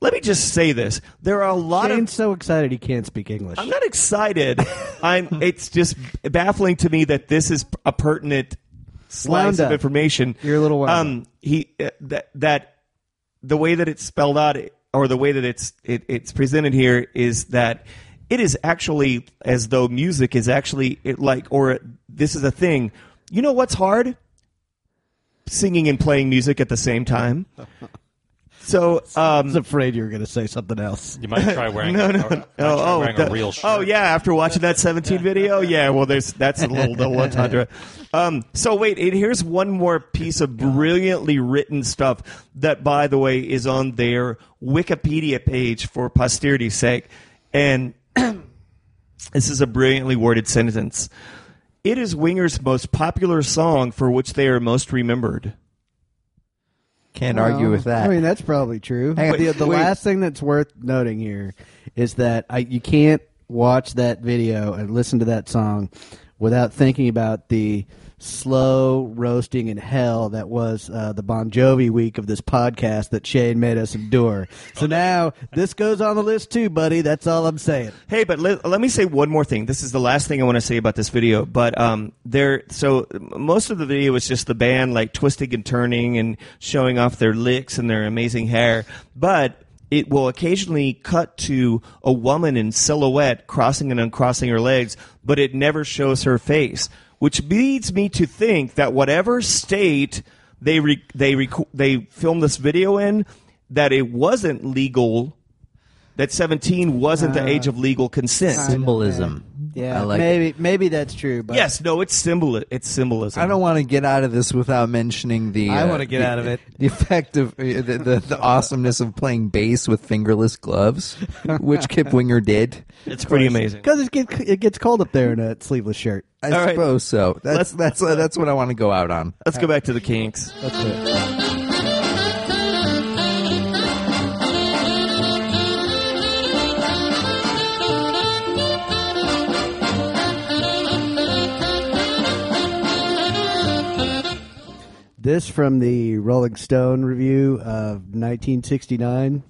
let me just say this. There are a lot Shane's of so excited he can't speak English. I'm not excited. I'm. It's just baffling to me that this is a pertinent slice of information. You're a little wound Um, he uh, that that the way that it's spelled out, or the way that it's it, it's presented here, is that it is actually as though music is actually it like, or this is a thing. You know what's hard? Singing and playing music at the same time. So, I um, was afraid you were going to say something else. You might try wearing no, no, a, try oh, oh, wearing the- a real shirt. oh, yeah. After watching that 17 video, yeah. Well, there's that's a little double entendre. Um, so wait, it, here's one more piece of brilliantly written stuff that, by the way, is on their Wikipedia page for posterity's sake, and this is a brilliantly worded sentence. It is Winger's most popular song for which they are most remembered. Can't argue with that. I mean, that's probably true. Hang on. the the Wait. last thing that's worth noting here is that I, you can't watch that video and listen to that song without thinking about the slow roasting in hell that was uh, the Bon Jovi week of this podcast that Shane made us endure. So now this goes on the list too, buddy. That's all I'm saying. Hey, but let, let me say one more thing. This is the last thing I want to say about this video. But um, there, so most of the video was just the band like twisting and turning and showing off their licks and their amazing hair. But it will occasionally cut to a woman in silhouette crossing and uncrossing her legs, but it never shows her face, which leads me to think that whatever state they re- they rec- they filmed this video in, that it wasn't legal that 17 wasn't the uh, age of legal consent. Symbolism. Yeah, I like maybe maybe that's true. But yes, no, it's symbol. It's symbolism. I don't want to get out of this without mentioning the. I uh, wanna get the- out of it. The effect of uh, the, the the awesomeness of playing bass with fingerless gloves, which Kip Winger did. It's pretty amazing. because it gets it gets cold up there in a sleeveless shirt. I All right. suppose so. That's Let's- that's uh, that's what I want to go out on. Let's go back to the Kinks. That's it. This from the Rolling Stone review of 1969.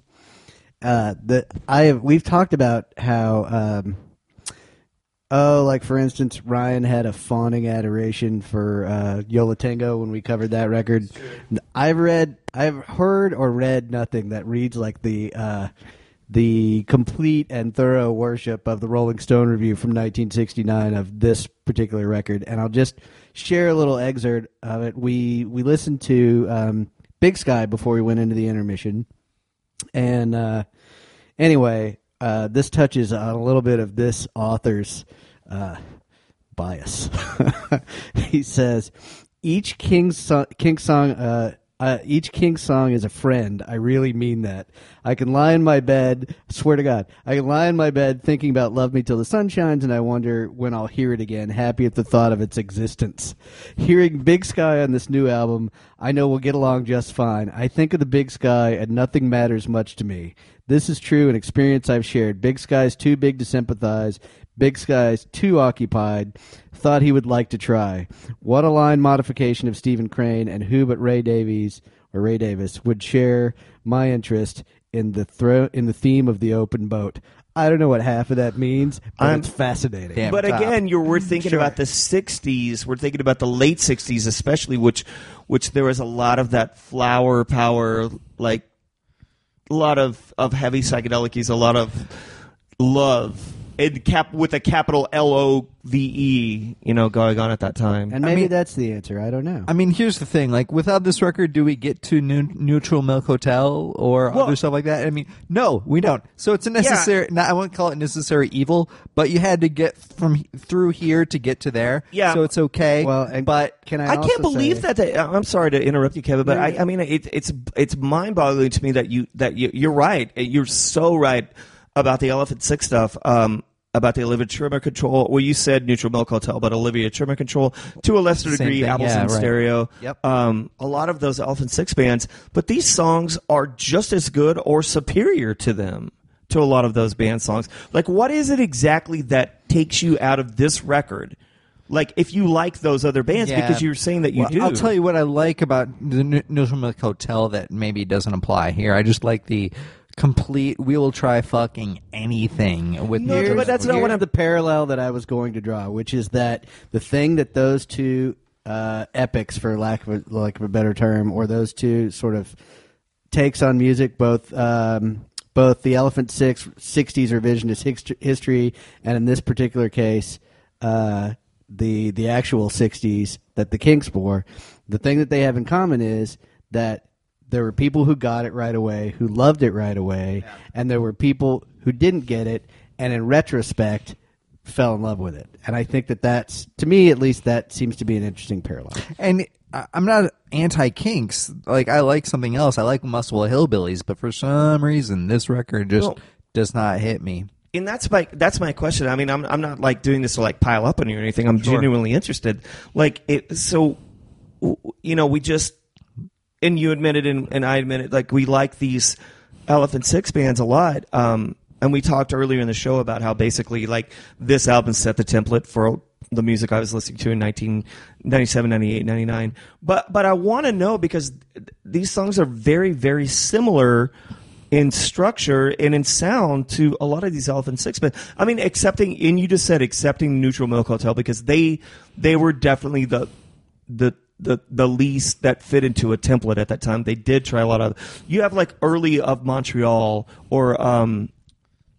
Uh, the I have we've talked about how um, oh like for instance Ryan had a fawning adoration for uh, Yo La Tengo when we covered that record. I've read I've heard or read nothing that reads like the uh, the complete and thorough worship of the Rolling Stone review from 1969 of this particular record, and I'll just share a little excerpt of it. We we listened to um, Big Sky before we went into the intermission, and uh, anyway, uh, this touches on a little bit of this author's uh, bias. he says each King so- Kink song. Uh, each Kink song is a friend. I really mean that. I can lie in my bed. Swear to God, I can lie in my bed thinking about "Love Me Till the Sun Shines," and I wonder when I'll hear it again. Happy at the thought of its existence. Hearing Big Sky on this new album, I know we'll get along just fine. I think of the Big Sky, and nothing matters much to me. This is true, an experience I've shared. Big Sky's too big to sympathize. Big Sky's too occupied. Thought he would like to try. What a line modification of Stephen Crane, and who but Ray Davies or Ray Davis would share my interest in the thro- in the theme of the open boat. I don't know what half of that means, but I'm- it's fascinating. Damn. But top. again, you're we're thinking Sure. about the '60s. We're thinking about the late '60s, especially, which which there was a lot of that flower power, like a lot of of heavy psychedelics, a lot of love. And cap with a capital L O V E, you know, going on at that time. And maybe mean- that's the answer. I don't know. I mean, here's the thing: like, without this record, do we get to new, Neutral Milk Hotel or Well- other stuff like that? I mean, no, we don't. So it's a necessary. Not, I won't call it necessary evil, but you had to get from through here to get to there. Yeah. So it's okay. Well, and but can I? I also can't believe say- that. They, I'm sorry to interrupt you, Kevin, but I, I mean, it, it's it's mind-boggling to me that you that you, you're right. You're so right about the Elephant Six stuff. Um, about the Olivia Tremor Control. Well, you said Neutral Milk Hotel, but Olivia Tremor Control to a lesser Same degree, thing, Apples yeah, in right. Stereo. Yep. Um, a lot of those Elephant Six bands, but these songs are just as good or superior to them. To a lot of those band songs, like what is it exactly that takes you out of this record? Like if you like those other bands, Yeah. because you're saying that you Well, do. I'll tell you what I like about the Neutral Milk Hotel that maybe doesn't apply here. I just like the complete. We will try fucking anything with No, but that's not what I'm- the parallel that I was going to draw, which is that the thing that those two uh, epics, for lack of a, like of a better term, or those two sort of takes on music, both um, both the Elephant Six '60s revisionist history, and in this particular case, uh, the the actual '60s that the Kinks bore. The thing that they have in common is that there were people who got it right away, who loved it right away, and there were people who didn't get it, and in retrospect, fell in love with it. And I think that that's, to me at least, that seems to be an interesting parallel. And I- I'm not anti Kinks. Like I like something else. I like Muswell Hillbillies, but for some reason, this record just Well- does not hit me. and that's my that's my question. I mean, I'm I'm not like doing this to like pile up on you or anything. I'm genuinely interested. Like it, so, you know, we just and you admitted and, and I admitted like we like these Elephant Six bands a lot. Um, and we talked earlier in the show about how basically like this album set the template for the music I was listening to in 1997, 98, 99. But but I want to know because th- these songs are very very similar in structure and in sound to a lot of these Elephant Six bands. I mean, accepting and you just said accepting Neutral Milk Hotel because they they were definitely the the the the least that fit into a template at that time. They did try a lot of. You have like early of Montreal or um,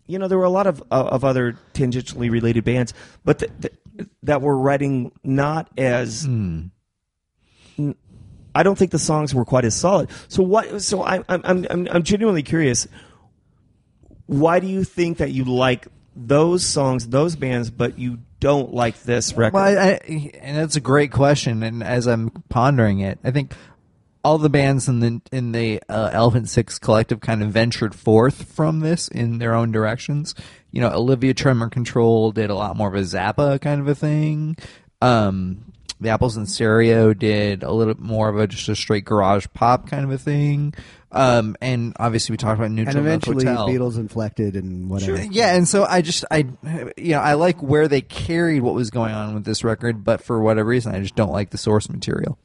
you know, there were a lot of of other tangentially related bands, but th- th- that were writing not as. N- I don't think the songs were quite as solid. So what? So I, I'm I'm I'm I'm genuinely curious. Why do you think that you like those songs, those bands, but you don't like this record? Well, I, I, and that's a great question. And as I'm pondering it, I think all the bands in the in the uh, Elephant Six collective kind of ventured forth from this in their own directions. You know, Olivia Tremor Control did a lot more of a Zappa kind of a thing. Um, the Apples and Stereo did a little bit more of a just a straight garage pop kind of a thing. Um, and obviously we talked about Neutral and Milk eventually, Hotel. Beatles inflected and whatever. Yeah, and so I just I you know I like where they carried what was going on with this record, but for whatever reason I just don't like the source material.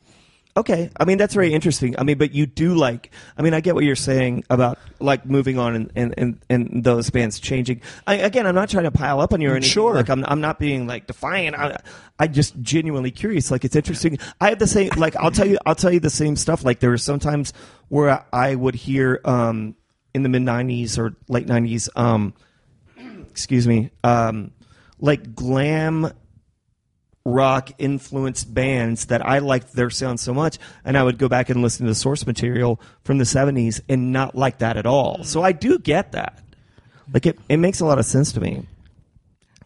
Okay, I mean that's very interesting. I mean, but you do like. I mean, I get what you're saying about like moving on and and, and, and those bands changing. I, again, I'm not trying to pile up on you or anything. Sure. Like I'm I'm not being like defiant. I I just genuinely curious. Like it's interesting. I have the same. Like I'll tell you. I'll tell you the same stuff. Like there were sometimes where I would hear um in the mid '90s or late '90s um excuse me um like glam rock influenced bands that I liked their sound so much, and I would go back and listen to the source material from the '70s and not like that at all. So I do get that. Like it, it makes a lot of sense to me.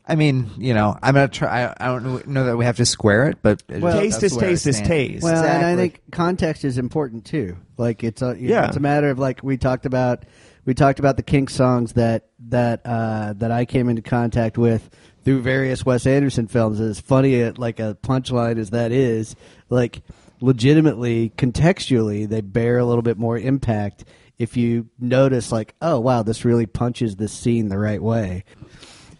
I mean, you know, I'm gonna try. I, I don't know that we have to square it, but Well, taste is taste is taste. Well, and I think context is important too. Like it's a you know, Yeah. it's a matter of like we talked about we talked about the Kink songs that that uh, that I came into contact with through various Wes Anderson films. As funny a, like a punchline as that is, like legitimately contextually, they bear a little bit more impact if you notice like, oh wow, this really punches this scene the right way.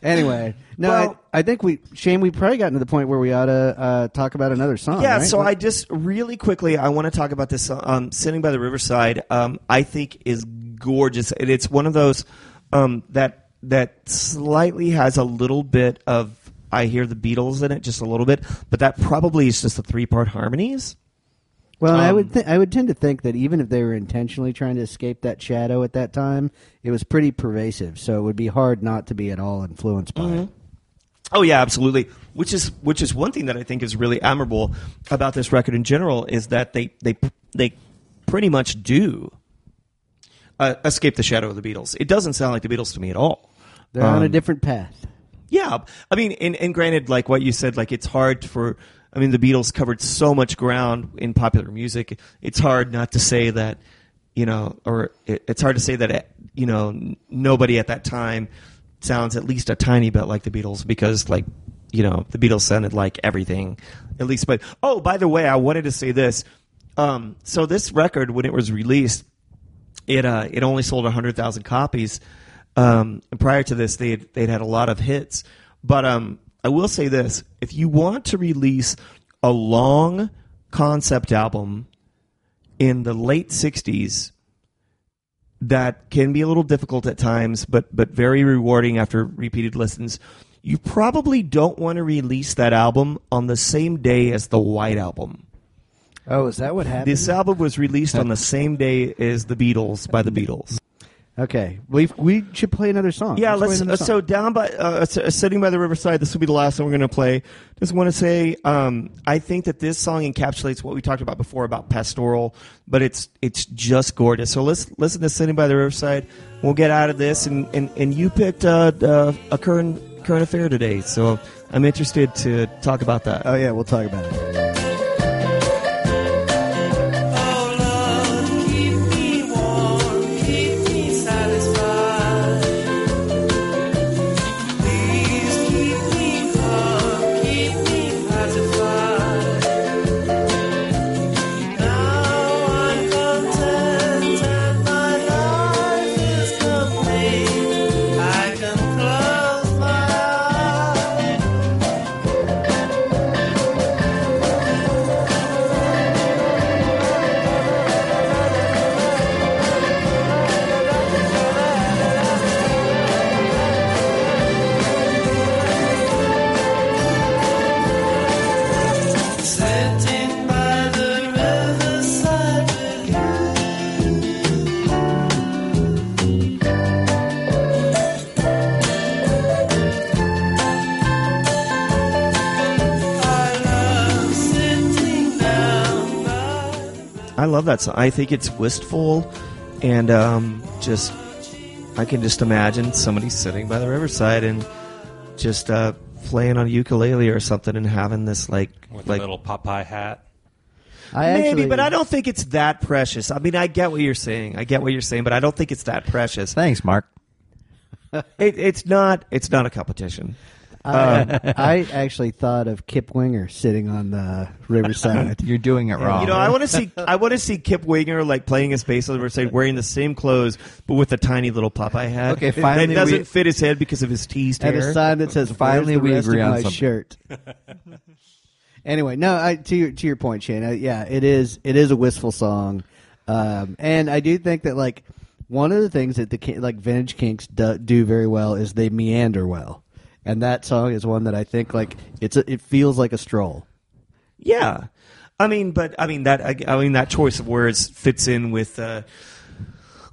Anyway, no, Well- I, I think we Shane, we probably gotten to the point where we ought to uh, talk about another song. Yeah, right? so I just really quickly I want to talk about this um, sitting by the riverside. Um, I think is gorgeous, and it's one of those um, that that slightly has a little bit of I hear the Beatles in it, just a little bit, but that probably is just the three part harmonies. Well, I Um, would th- I would tend to think that even if they were intentionally trying to escape that shadow at that time, it was pretty pervasive. So it would be hard not to be at all influenced by Mm-hmm. it. Oh yeah, absolutely. Which is which is one thing that I think is really admirable about this record in general is that they they they pretty much do uh, escape the shadow of the Beatles. It doesn't sound like the Beatles to me at all. They're on a Um, different path. Yeah, I mean, and, and granted, like what you said, like it's hard for. I mean, the Beatles covered so much ground in popular music. It's hard not to say that, you know, or it, it's hard to say that, you know, nobody at that time sounds at least a tiny bit like the Beatles because, like, you know, the Beatles sounded like everything, at least. But oh, by the way, I wanted to say this. Um, so this record, when it was released, it uh, it only sold hundred thousand copies. Um, prior to this, they they'd had a lot of hits. But um, I will say this: if you want to release a long concept album in the late '60s, that can be a little difficult at times, but but very rewarding after repeated listens. You probably don't want to release that album on the same day as the White Album. Oh, is that what happened? This album was released on the same day as the Beatles by the Beatles. Okay, we we should play another song. Yeah, let's. another Uh, song. so down by uh, uh, sitting by the riverside. This will be the last song we're going to play. Just want to say, um, I think that this song encapsulates what we talked about before about pastoral, but it's it's just gorgeous. So let's listen to sitting by the riverside. We'll get out of this, and and, and you picked uh, uh, a current current affair today, so I'm interested to talk about that. oh yeah, we'll talk about it. Love that song. I think it's wistful, and um, just I can just imagine somebody sitting by the riverside and just uh, playing on a ukulele or something and having this like with like a little Popeye hat. I maybe, actually, but I don't think it's that precious. I mean, I get what you're saying. I get what you're saying, but I don't think it's that precious. Thanks, Mark. It, it's not. It's not a competition. I, I actually thought of Kip Winger sitting on the riverside. You're doing it wrong. You know, I want to see. I want to see Kip Winger like playing his bass on the riverside, wearing the same clothes, but with a tiny little Popeye hat. Okay, finally that doesn't we- fit his head because of his teased and hair. a sign that says Finally, the we agree on my something. shirt." anyway, no, I, to your to your point, Shane. I, yeah, it is it is a wistful song, um, and I do think that like one of the things that the Ki- like vintage Kinks do, do very well is they meander well, and that song is one that I think like it's a, it feels like a stroll. Yeah, I mean, but I mean that I, I mean that choice of words fits in with uh,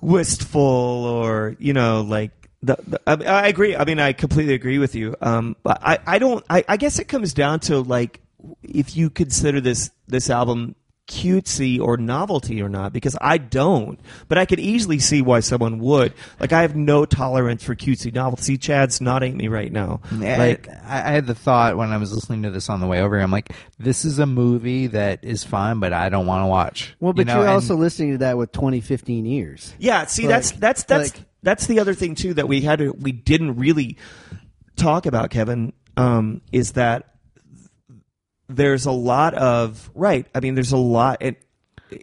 wistful or you know like the, the I, I agree. I mean, I completely agree with you. Um, I I don't. I, I guess it comes down to like if you consider this this album cutesy or novelty or not because I don't but I could easily see why someone would like I have no tolerance for cutesy novelty Chad's nodding at me right now like I, I had the thought when I was listening to this on the way over. here, I'm like, this is a movie that is fun, but I don't want to watch. Well, but you you know, are and- also listening to that with 2015 ears. Yeah, see, Like- that's that's that's like- that's the other thing too that we had to we didn't really talk about, Kevin. Um, is that there's a lot of right. I mean, there's a lot.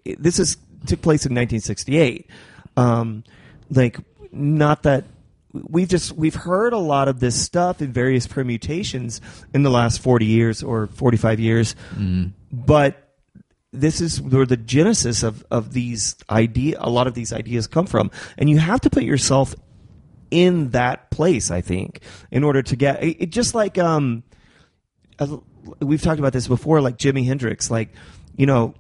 This is took place in 1968. Um, like, not that we've just we've heard a lot of this stuff in various permutations in the last 40 years or 45 years, but this is where the genesis of, of these idea a lot of these ideas come from and you have to put yourself in that place i think in order to get it, it just like um uh, we've talked about this before like jimi hendrix like you know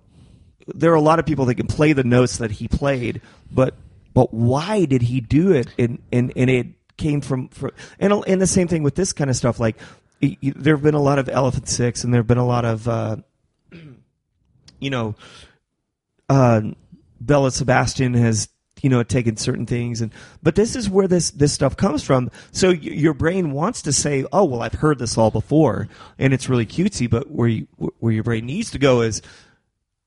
there are a lot of people that can play the notes that he played, but but why did he do it? And and and it came from, from and and the same thing with this kind of stuff. Like there have been a lot of Elephant Six, and there have been a lot of uh, you know, uh, Belle and Sebastian has you know taking certain things and but this is where this this stuff comes from so y- your brain wants to say oh well i've heard this all before and it's really cutesy but where you where your brain needs to go is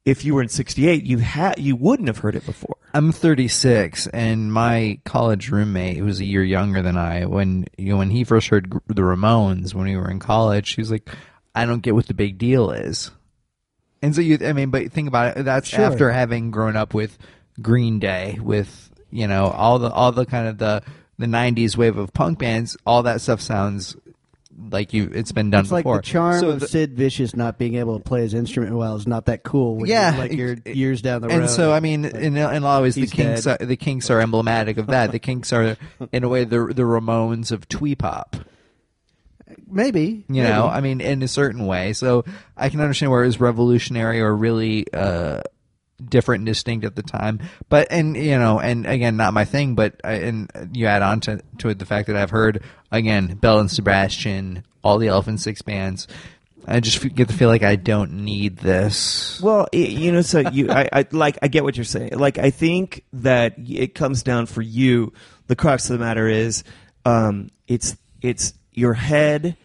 if you were in 68 you had you wouldn't have heard it before I'm 36, and my college roommate, who was a year younger than I, when you know when he first heard the Ramones when we were in college, he was like, "I don't get what the big deal is." And so you, I mean, but think about it. That's Sure. after having grown up with Green Day, with you know all the all the kind of the the '90s wave of punk bands. All that stuff sounds like you. It's been done It's like before. the charm So of the- Sid Vicious not being able to play his instrument well is not that cool. When yeah, you're, like you're years down the road. and so I mean, in, in a lot of ways, the Kinks, dead. are, the Kinks are emblematic of that. The Kinks are, in a way, the the Ramones of twee pop. maybe You know, I mean, in a certain way. So I can understand where it was revolutionary or really uh, different and distinct at the time. But and you know, and again, not my thing. But I, and you add on to to it the fact that I've heard again, Belle and Sebastian, all the Elephant Six bands. I just get the feel like I don't need this. Well, i you know, so you, I, I like, I get what you're saying. Like, I think that it comes down for you. The crux of the matter is, um, it's it's your head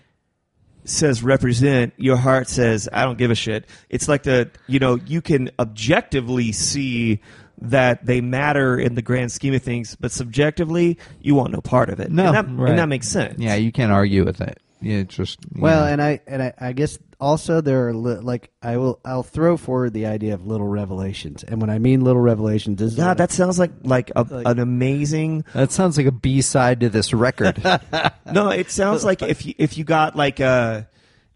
says represent, your heart says I don't give a shit. It's like the you know you can objectively see that they matter in the grand scheme of things, but subjectively you want no part of it. No, and that, right. and that makes sense. Yeah, you can't argue with it. Yeah, it's just Well, know. and I and I, I guess also there are li- like I will I'll throw forward the idea of little revelations, and when I mean little revelations, this is God, what I- that sounds like like, a, Like- an amazing that sounds like a B side to this record. no, it sounds like if you if you got like uh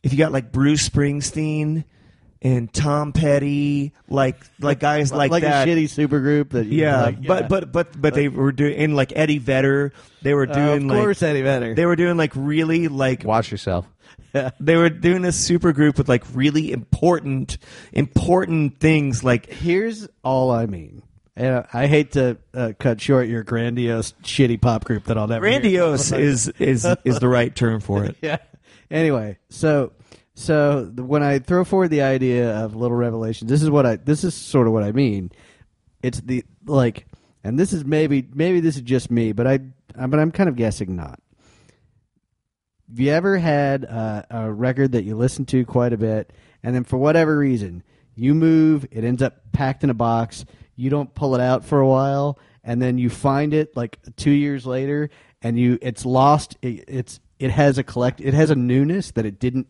if you got like Bruce Springsteen and Tom Petty, like like guys like, like that. a shitty supergroup that you yeah, like, but but but but they were doing and like Eddie Vedder. They were Uh, doing of course like Eddie Vedder. they were doing like really like Watch yourself. they were doing a super group with like really important important things like Here's all I mean. And I hate to uh, cut short your grandiose shitty pop group that I'll never hear. grandiose is is is the right term for it. yeah. Anyway, so so when I throw forward the idea of little revelations, this is what I this is sort of what I mean. It's the like, and this is maybe maybe this is just me, but I uh, but I'm kind of guessing not. Have you ever had a record that you listen to quite a bit, and then for whatever reason you move, it ends up packed in a box. You don't pull it out for a while, and then you find it like two years later, and you it's lost. It, it's it has a collect. It has a newness that it didn't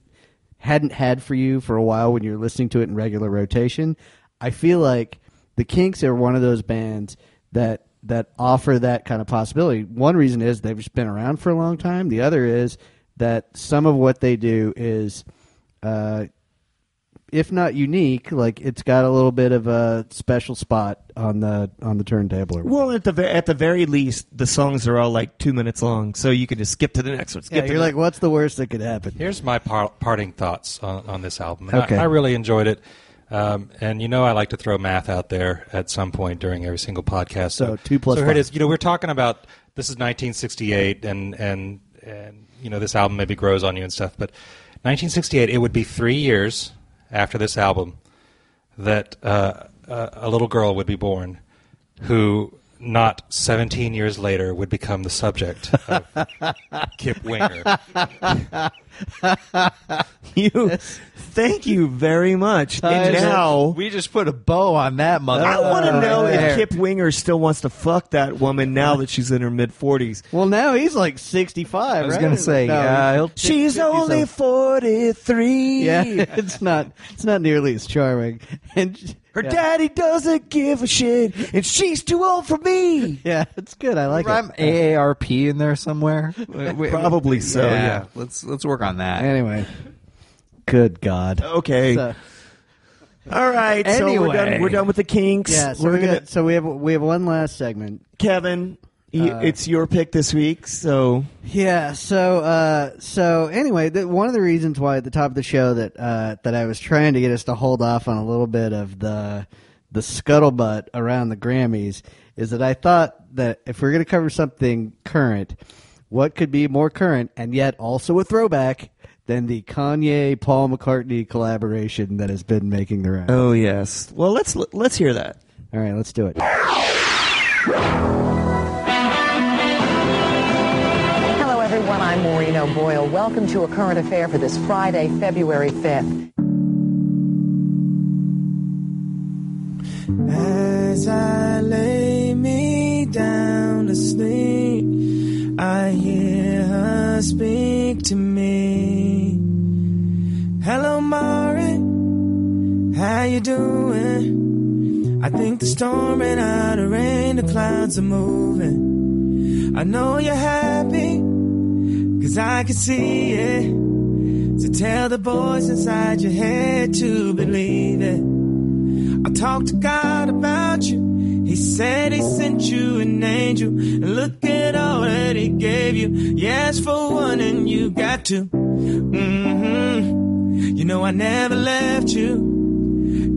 hadn't had for you for a while when you're listening to it in regular rotation. I feel like the Kinks are one of those bands that that offer that kind of possibility. One reason is they've just been around for a long time. The other is that some of what they do is, uh, if not unique, like it's got a little bit of a special spot on the on the turntable. Or Well, at the at the very least, the songs are all like two minutes long, so you can just skip to the next one. Skip yeah, to you're the- like, what's the worst that could happen? Here's my par- parting thoughts on, on this album. And Okay. I, I really enjoyed it. Um, and you know, I like to throw math out there at some point during every single podcast. So two plus So here it five. is. You know, we're talking about this is 1968, and and and you know, this album maybe grows on you and stuff. But 1968, it would be three years after this album that uh, a, a little girl would be born, who not 17 years later would become the subject of Kip Winger. you. Thank you very much. And now we just put a bow on that mother. I want to know There. if Kip Winger still wants to fuck that woman now that she's in her mid forties. Well, now he's like 65. I was right? gonna say, No, yeah, he'll- She's 50 only forty three. Yeah, it's not. It's not nearly as charming. And Her yeah. daddy doesn't give a shit, and she's too old for me. Yeah, it's good. I like that. I'm it. AARP in there somewhere. Wait, wait, Probably so, yeah. Let's let's work on that. Anyway, good God. Okay. So, All right. So we're done. Anyway. We're done with the kinks. yeah, so we're we're gonna gonna, so we have we have one last segment. Kevin. Uh, it's your pick this week. So Yeah. So uh, so anyway, the, one of the reasons why at the top of the show that uh, that I was trying to get us to hold off on a little bit of the the scuttlebutt around the Grammys is that I thought that if we're going to cover something current, what could be more current and yet also a throwback than the Kanye Paul McCartney collaboration that has been making the rounds? Oh yes. Well, let's let's hear that. All right, let's do it. I'm Maureen O'Boyle. Welcome to A Current Affair for this Friday, February 5th. As I lay me down to sleep, I hear her speak to me. Hello, Mari, how you doing? I think the storm ran out of rain, the clouds are moving. I know you're happy, cause I can see it. So tell the voice inside your head to believe it. I talked to God about you. He said he sent you an angel. And look at all that he gave you. Asked for one and you got two. hmm You know I never left you.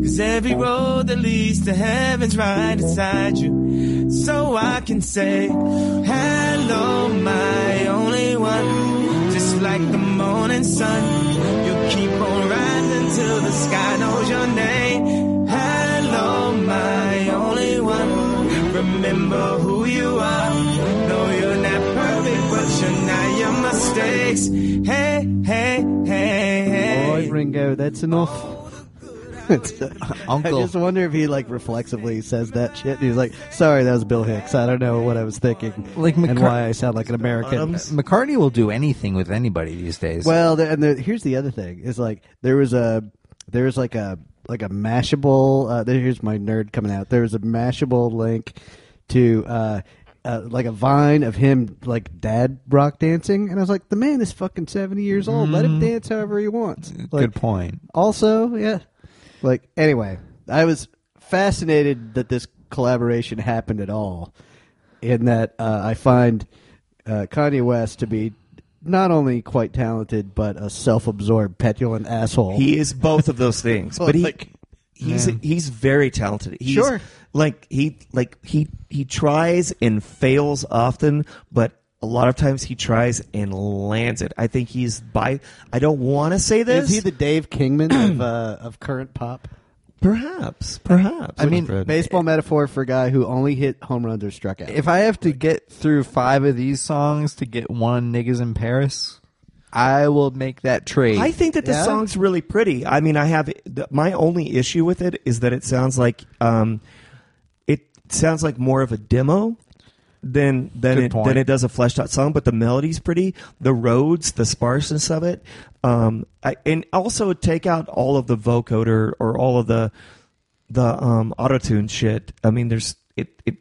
Cause every road that leads to heaven's right inside you. So I can say, hello, my only one. Just like the morning sun. You keep on rising till the sky knows your name. Hello, my only one. Remember who you are. No, you're not perfect, but you're not your mistakes. Hey, hey, hey, hey. All right, Ringo, that's enough. It's- I Uncle. just wonder if he like reflexively says that shit. He's like, "Sorry, that was Bill Hicks. I don't know what I was thinking, Like and why I sound like an American." McCartney will do anything with anybody these days. Well, and the, here's the other thing: is like there was a there was like a like a mashable. Uh, there, here's my nerd coming out. There was a mashable link to uh, uh, like a vine of him like dad rock dancing, and I was like, the man is fucking seventy years old. Let him dance however he wants. Like, Good point. Also, yeah. Like anyway, I was fascinated that this collaboration happened at all. In that uh, I find uh, Kanye West to be not only quite talented but a self-absorbed, petulant asshole. He is both of those things, but he Like, he's he's very talented. He's, Sure. like he like he he tries and fails often, but a lot of times he tries and lands it. I think he's by. I don't want to say this. is he the Dave Kingman of uh, of current pop? perhaps perhaps? I mean, Fred. Baseball metaphor for a guy who only hit home runs or struck out. If I have to get through five of these songs to get one niggas in Paris, I will make that trade. I think that the Yeah? song's really pretty. I mean, I have the, my only issue with it is that it sounds like um, it sounds like more of a demo than than Good it point. than it does a fleshed out song. But the melody's pretty. The roads, the sparseness of it, um, I, and also take out all of the vocoder or all of the the um, auto tune shit. I mean, there's it. It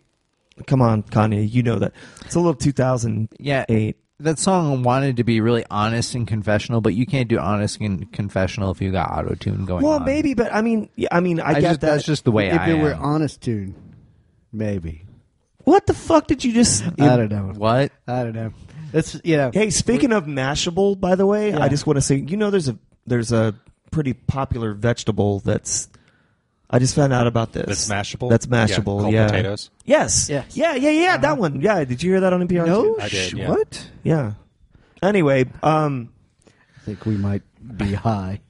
come on, Kanye, you know that it's a little 2008. yeah, that song wanted to be really honest and confessional, but you can't do honest and confessional if you got auto tune going Well, on. maybe, but I mean, yeah, I mean, I, I get just, that. that's just the way if I it were honest tune, maybe. What the fuck did you just? I don't know. What? I don't know. It's you know. Hey, speaking of Mashable, by the way, Yeah. I just want to say, you know, there's a there's a pretty popular vegetable that's. I just found out about this. That's mashable? That's Yeah, mashable. called Yeah. potatoes? Yes. Yes. Yeah. Yeah. Yeah. That one. Yeah. Did you hear that on NPR? No, too? I did, yeah. what? Yeah. Anyway, um, I think we might be high.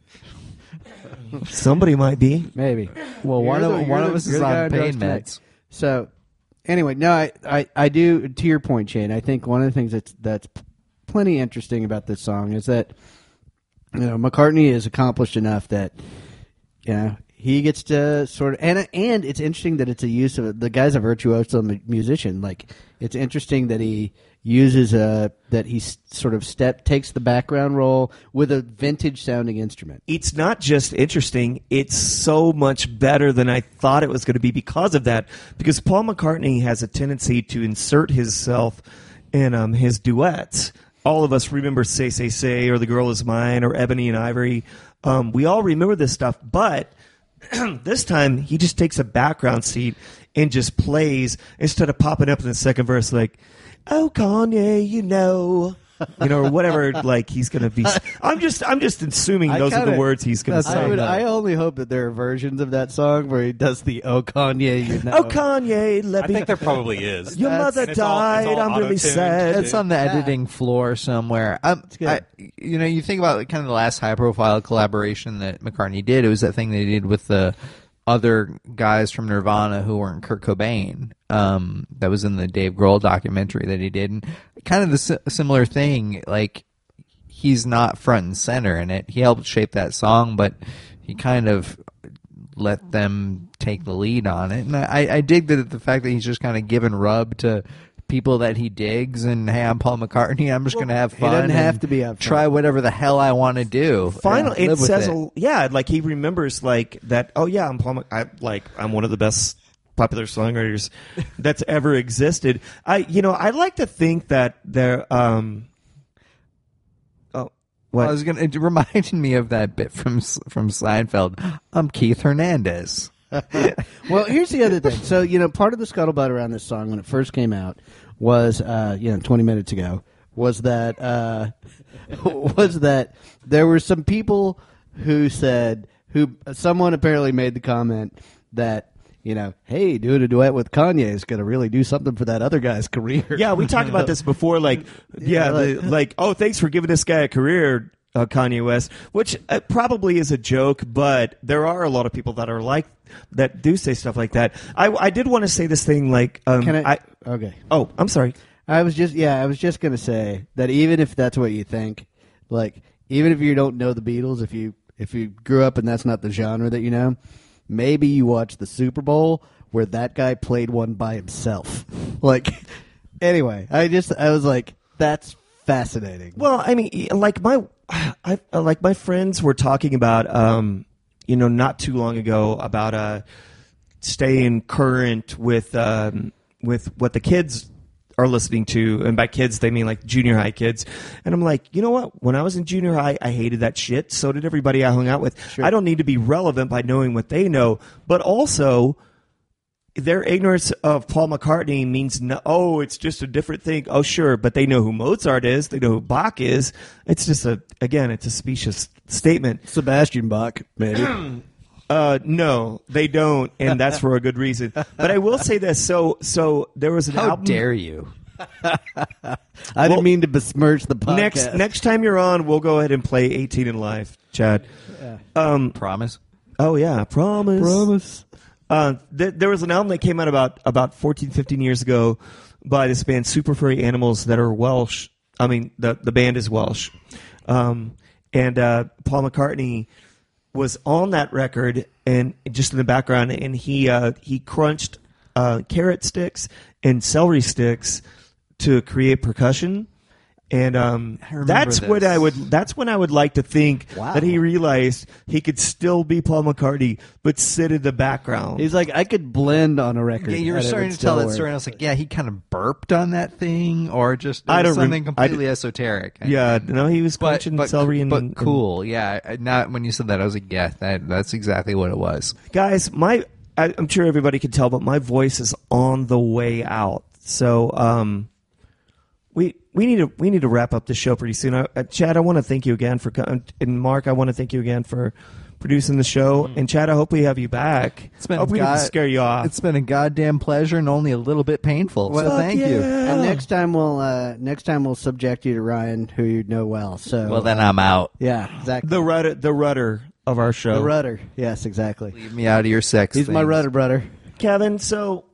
somebody might be. Maybe. Well, one You're of the- one you're of the- us you're is the guy on on pain drugs tonight. meds. So, anyway, no, I, I, I do. To your point, Shane, I think one of the things that's that's plenty interesting about this song is that you know McCartney is accomplished enough that you know he gets to sort of and and it's interesting that it's a use of the guy's a virtuoso musician. Like it's interesting that he uses a that he sort of step takes the background role with a vintage sounding instrument. it's not just interesting, it's so much better than I thought it was going to be because of that. Because Paul McCartney has a tendency to insert himself in um, his duets. All of us remember Say, Say, Say, or The Girl Is Mine, or Ebony and Ivory. Um, we all remember this stuff, but this time he just takes a background seat and just plays instead of popping up in the second verse like, "Oh Kanye, you know." You know, or whatever. Like he's gonna be. I'm just, I'm just assuming I those are the kinda- words he's gonna I, say. would, I only hope that there are versions of that song where he does the "Oh Kanye," you know. oh, Kanye, let I me. think there probably is. Your That's- mother And it's all- it's died. all I'm really auto-tuned. sad. It's on the editing floor somewhere. Um, good. I, you know, you think about like, kind of the last high-profile collaboration that McCartney did. It was that thing they did with the other guys from Nirvana who weren't Kurt Cobain. Um, that was in the Dave Grohl documentary that he did, and kind of the si- similar thing. Like he's not front and center in it. He helped shape that song, but he kind of let them take the lead on it. And I, I dig that the fact that he's just kind of given rub to people that he digs and hey, I'm Paul McCartney. I'm just going to have he fun. doesn't have to be upfront. Try whatever the hell I want to do. Finally, it says, it. A, yeah, like he remembers like that. Oh yeah, I'm Paul. Mc- I like I'm one of the best popular songwriters that's ever existed. I, you know, I like to think that there. Um, oh, what? I was gonna. It reminded me of that bit from from Seinfeld. I'm Keith Hernandez. well, here's the other thing. So, you know, part of the scuttlebutt around this song when it first came out was, uh, you know, 20 minutes ago, was that uh, was that there were some people who said who someone apparently made the comment that you know, hey, doing a duet with Kanye is going to really do something for that other guy's career. Yeah, we talked about this before. Like, yeah, the, like, oh, thanks for giving this guy a career, uh, Kanye West, which uh, probably is a joke, but there are a lot of people that are like that do say stuff like that. I, I did want to say this thing, like, um, Can I, I, okay. oh, I'm sorry. I was just yeah, I was just gonna say that even if that's what you think, like even if you don't know the Beatles, if you if you grew up and that's not the genre that you know, maybe you watch the Super Bowl where that guy played one by himself. Like anyway, I just I was like, that's fascinating. Well, I mean, like my, I like my friends were talking about, um, you know, not too long ago about uh, staying current with um, with what the kids are listening to, and by kids they mean like junior high kids. And I'm like, you know what? When I was in junior high, I hated that shit. So did everybody I hung out with. I don't need to be relevant by knowing what they know, but also their ignorance of Paul McCartney means no, oh, it's just a different thing. Oh, sure, but they know who Mozart is. They know who Bach is. It's just a again, it's a specious statement. Sebastian Bach, maybe. Uh, no, they don't, and that's for a good reason. But I will say this: so, so there was an How album. dare you? I Well, didn't mean to besmirch the podcast. Next, next time you're on, we'll go ahead and play 18 and Life, Chad. Um, Promise. oh yeah, promise. promise. Uh, th- there was an album that came out about about 14, 15 years ago by this band Super Furry Animals that are Welsh. I mean, the the band is Welsh, um, and uh, Paul McCartney was on that record and just in the background, and he uh, he crunched uh, carrot sticks and celery sticks to create percussion. And um, remember that's what. I would. That's when I would like to think Wow. that he realized he could still be Paul McCartney, but sit in the background. He's like, I could blend on a record. Yeah, you were starting to tell still that story. And I was like, yeah, he kind of burped on that thing, or just I don't something I completely esoteric. yeah, no, he was but but, celery and, but and- cool. Yeah, not when you said that, I was like, yeah, that, that's exactly what it was. guys. My, I, I'm sure everybody can tell, but my voice is on the way out. So, um, we we need to we need to wrap up the show pretty soon. I, uh, Chad, I want to thank you again for coming, and Mark, I want to thank you again for producing the show. And Chad, I hope we have you back. Mm. It's been hope we didn't scare you off. It's been a goddamn pleasure and only a little bit painful. Well, so thank you. And next time we'll uh, next time we'll subject you to Ryan, who you know well. So Well, then I'm out. yeah, exactly. the rudder, the rudder of our show. The rudder. Yes, exactly. Leave me out of your sex. He's my rudder brother. Kevin, so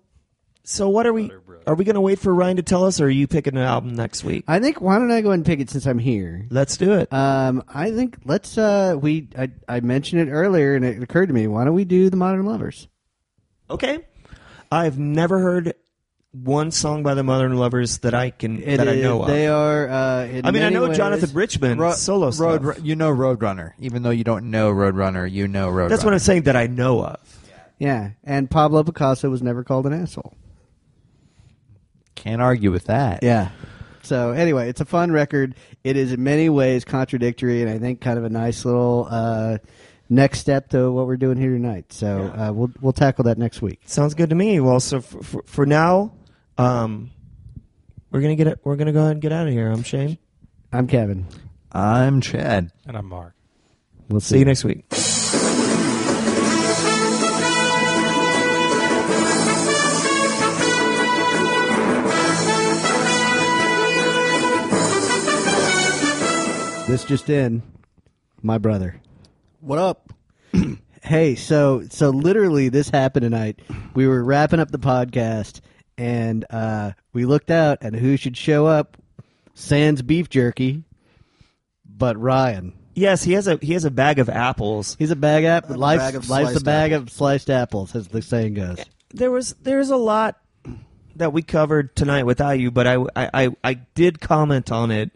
so what are we? Are we going to wait for Ryan to tell us, or are you picking an album next week? I think why don't I go ahead and pick it since I'm here? Let's do it. Um, I think let's uh we I, I mentioned it earlier and it occurred to me. Why don't we do the Modern Lovers? Okay. I've never heard one song by the Modern Lovers that I can It that I is- know of. They are. Uh, in I mean, I many know ways- Jonathan Richman Ro- solo stuff. Road, you know Roadrunner, even though you don't know Roadrunner, you know Roadrunner. That's what I'm saying that I know of. Yeah, and Pablo Picasso was never called an asshole. Can't argue with that. Yeah. So anyway, it's a fun record. It is in many ways contradictory, and I think kind of a nice little uh, next step to what we're doing here tonight. So uh, we'll we'll tackle that next week. Sounds good to me. Well, so for, for, for now, um, we're gonna get it. We're gonna go ahead and get out of here. I'm Shane. I'm Kevin. I'm Chad. And I'm Mark. We'll See you next week. This just in, my brother. What up? Hey, so so literally this happened tonight. We were wrapping up the podcast and uh, we looked out and who should show up? Sans beef jerky, but Ryan. Yes, he has a he has a bag of apples. He's a bag app. have a Life's, bag of life's a sliced bag apples. of sliced apples, as the saying goes. There was there's a lot that we covered tonight without you, but I I, I, I did comment on it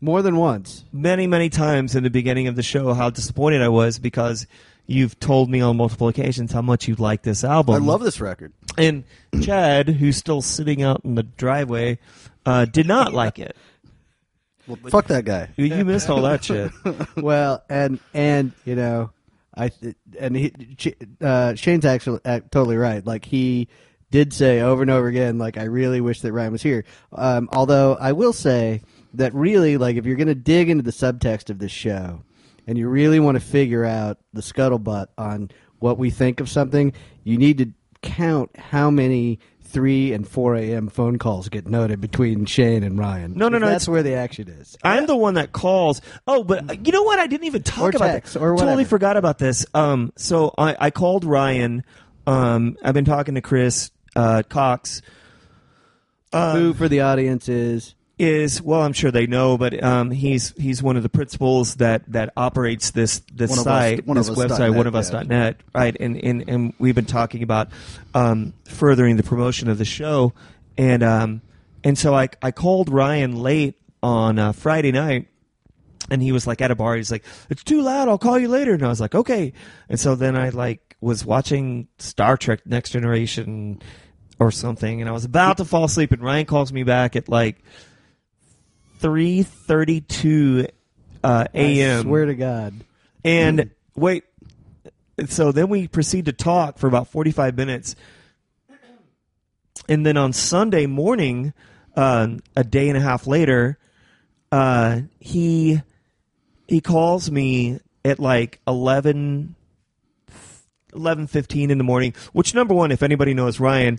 More than once. many many times in the beginning of the show how disappointed I was because you've told me on multiple occasions how much you like this album. I love this record. And Chad, who's still sitting out in the driveway, uh, did not like it. Well, fuck that guy. You- You missed all that shit. well, and and you know, I and he, uh, Shane's actually uh, totally right. Like he did say over and over again, like I really wish that Ryan was here. Um, although I will say that really, like if you're going to dig into the subtext of this show, and you really want to figure out the scuttlebutt on what we think of something, you need to count how many. 3 and 4 a.m. phone calls get noted between Shane and Ryan. No, no, no, That's where the action is. I'm the one that calls. Oh, but uh, you know what? I didn't even talk Or about text, that. or Totally forgot about this. Um, so I, I called Ryan. Um, I've been talking to Chris uh, Cox. Who, for the audience, is Is well, I'm sure they know, but um, he's he's one of the principals that that operates this this One of us- site, one this website, one of us yeah. dot net, right? And, and and we've been talking about um, furthering the promotion of the show, and um, and so I I called Ryan late on uh, Friday night and he was like at a bar. He's like it's too loud. I'll call you later. And i was like okay. And so then i like was watching star trek next generation or something and i was about to fall asleep and ryan calls me back at like 3.32 uh, A.M. I swear to God. and wait so then we proceed to talk for about 45 minutes and then on sunday morning uh, a day and a half later uh, he he calls me at like 11 11:15 in the morning which number one if anybody knows Ryan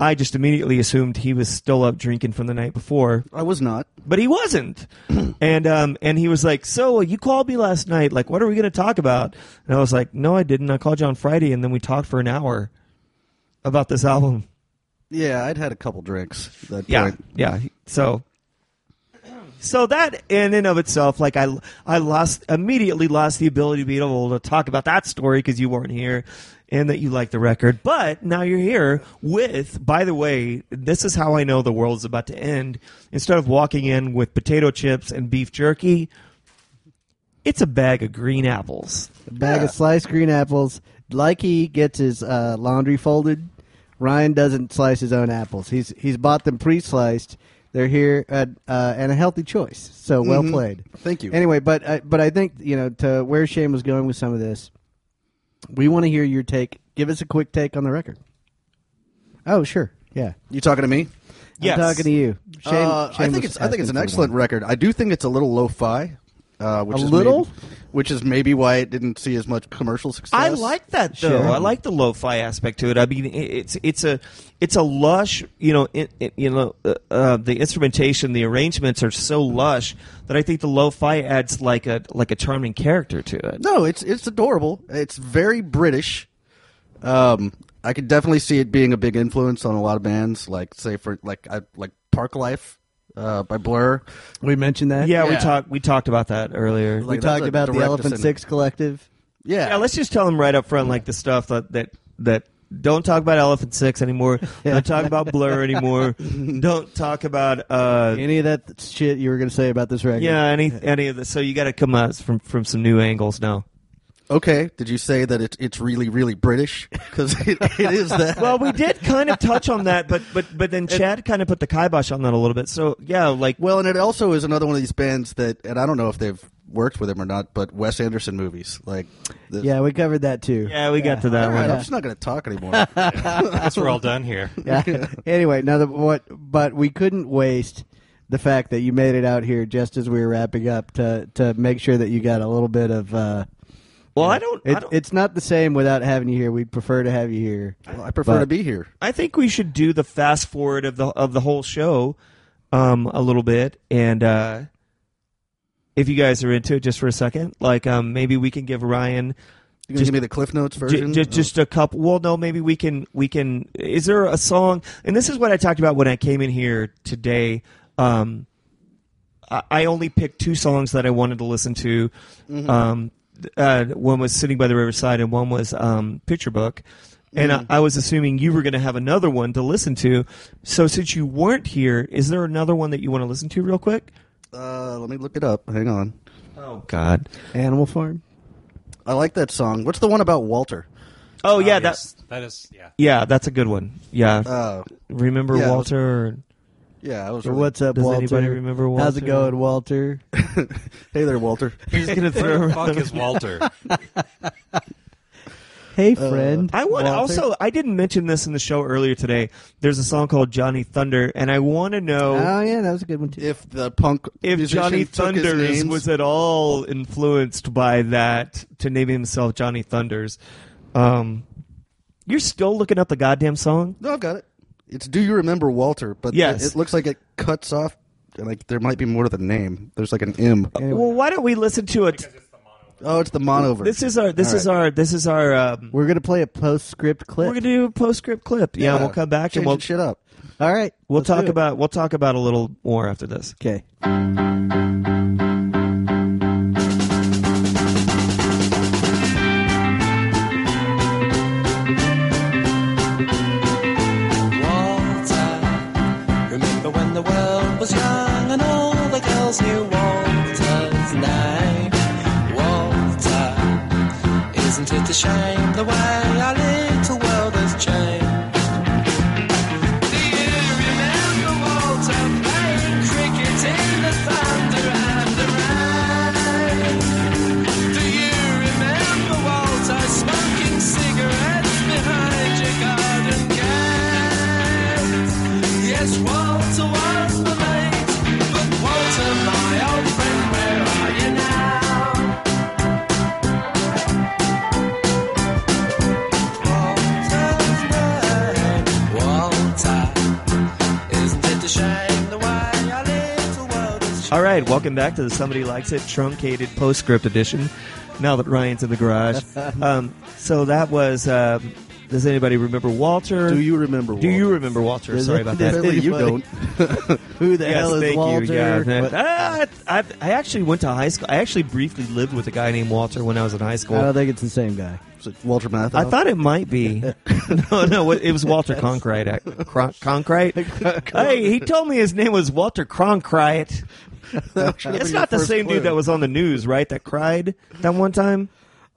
I just immediately assumed he was still up drinking from the night before I was not. but he wasn't. and um and he was like, "So you called me last night. Like, what are we going to talk about?" And I was like, "No, I didn't. I called you on Friday, and then we talked for an hour about this album." Yeah, I'd had a couple drinks. at That Yeah, point. yeah. So, so that in and of itself, like I, I lost immediately lost the ability to be able to talk about that story because you weren't here, and that you liked the record. But now you're here with. By the way, this is how I know the world is about to end. Instead of walking in with potato chips and beef jerky, it's a bag of green apples. A bag of sliced green apples. Like he gets his uh, laundry folded, Ryan doesn't slice his own apples. He's he's bought them pre-sliced. They're here at, uh, and a healthy choice. So well Mhm. played. Thank you. Anyway, but uh, but I think you know to where Shane was going with some of this. We want to hear your take. Give us a quick take on the record. Oh, sure. Yeah. You talking to me? Yes. I'm talking to you. Shane, Uh, I think it's I think it's an excellent one. record. I do think it's a little lo-fi, uh, which A is little? maybe, which is maybe why it didn't see as much commercial success. I like that though. Sure. I like the lo-fi aspect to it. I mean, it's it's a it's a lush. You know, it, it, you know, uh, uh, the instrumentation, the arrangements are so lush that I think the lo-fi adds like a like a charming character to it. No, it's it's adorable. It's very British. Um, I could definitely see it being a big influence on a lot of bands, like say for like I, like Parklife uh, by Blur. We mentioned that. Yeah, we Yeah. talked we talked about that earlier. We Like, that's talked a about the direct Elephant descendant. Six Collective. Yeah, yeah, let's just tell them right up front, like the stuff that that that. Don't talk about Elephant Six anymore. Don't talk about Blur anymore. Don't talk about uh, Any of that shit you were going to say about this record? yeah any any of this. So you got to come out from from some new angles now. Okay, did you say that it, it's really really British? Because it, it is that. Well, we did kind of touch on that, but but but then Chad kind of put the kibosh on that a little bit. So yeah, like Well, and it also is another one of these bands that, and I don't know if they've worked with him or not, but Wes Anderson movies, like. This, Yeah, we covered that too. yeah, we got to that All right, one. I'm just not going to talk anymore. That's we're all done here. Yeah. anyway, now the, what? But we couldn't waste the fact that you made it out here just as we were wrapping up to to make sure that you got a little bit of. Uh, Well, I don't. I don't it's not the same without having you here. We'd prefer to have you here. Well, I prefer But- to be here. I think we should do the fast forward of the of the whole show um, a little bit, and uh, if you guys are into it, just for a second, like um, maybe we can give Ryan You gonna Just- give me the Cliff Notes j- version? j- just a couple. Well, no, maybe we can we can. Is there a song? And this is what I talked about when I came in here today. Um, I, I only picked two songs that I wanted to listen to. Um, uh, one was "Sitting by the Riverside" and one was um, "Picture Book." And I, I was assuming you were going to have another one to listen to. So since you weren't here, is there another one that you want to listen to real quick? Uh, let me look it up. Hang on. Oh God. Animal Farm. I like that song. What's the one about Walter? Oh yeah, Ah, that's yes. that is yeah. yeah, that's a good one. Yeah. Uh, Remember yeah, it was- Walter? Or- yeah, I was. Or really- what's up, Does Walter? anybody remember How's it Walter? going, Walter? Hey there, Walter. He's gonna Who throw. the fuck is Walter? Hey, friend. I want Walter. also. I didn't mention this in the show earlier today. There's a song called Johnny Thunder, and I want to know Oh yeah, that was a good one too. If the punk if musician Johnny took his Thunders names- was at all influenced by that to name himself Johnny Thunders. Um, you're still looking up the goddamn song. No, I've got it. It's Do You Remember Walter? But Yes. it, it looks like it cuts off. Like there might be more to the name. There's like an M. Well, why don't we listen to it? Oh, it's the mono version. This is our. This All is right. our. This is our. Um, We're gonna play a postscript clip. we're gonna do a postscript clip. Yeah, we'll come back and Changing we'll shit up. All right, we'll let's do talk it. about we'll talk about a little more after this. Okay. Right, welcome back to the Somebody Likes It truncated postscript edition. Now that Ryan's in the garage, um, so that was. Um, does anybody remember Walter? Do you remember? Do you Walter? remember Walter? Does Sorry it- about does that. Apparently you don't. Who the Yes, hell is thank Walter? you. Yeah, What- Ah, I, I actually went to high school. I actually briefly lived with a guy named Walter when I was in high school. I don't think it's the same guy. Walter Matthau? I thought it might be. no, no, it was Walter Cronkite. ac- Cron- Cronkite? hey, he told me his name was Walter Cronkite. It's not the same dude that was on the news, right? That cried that one time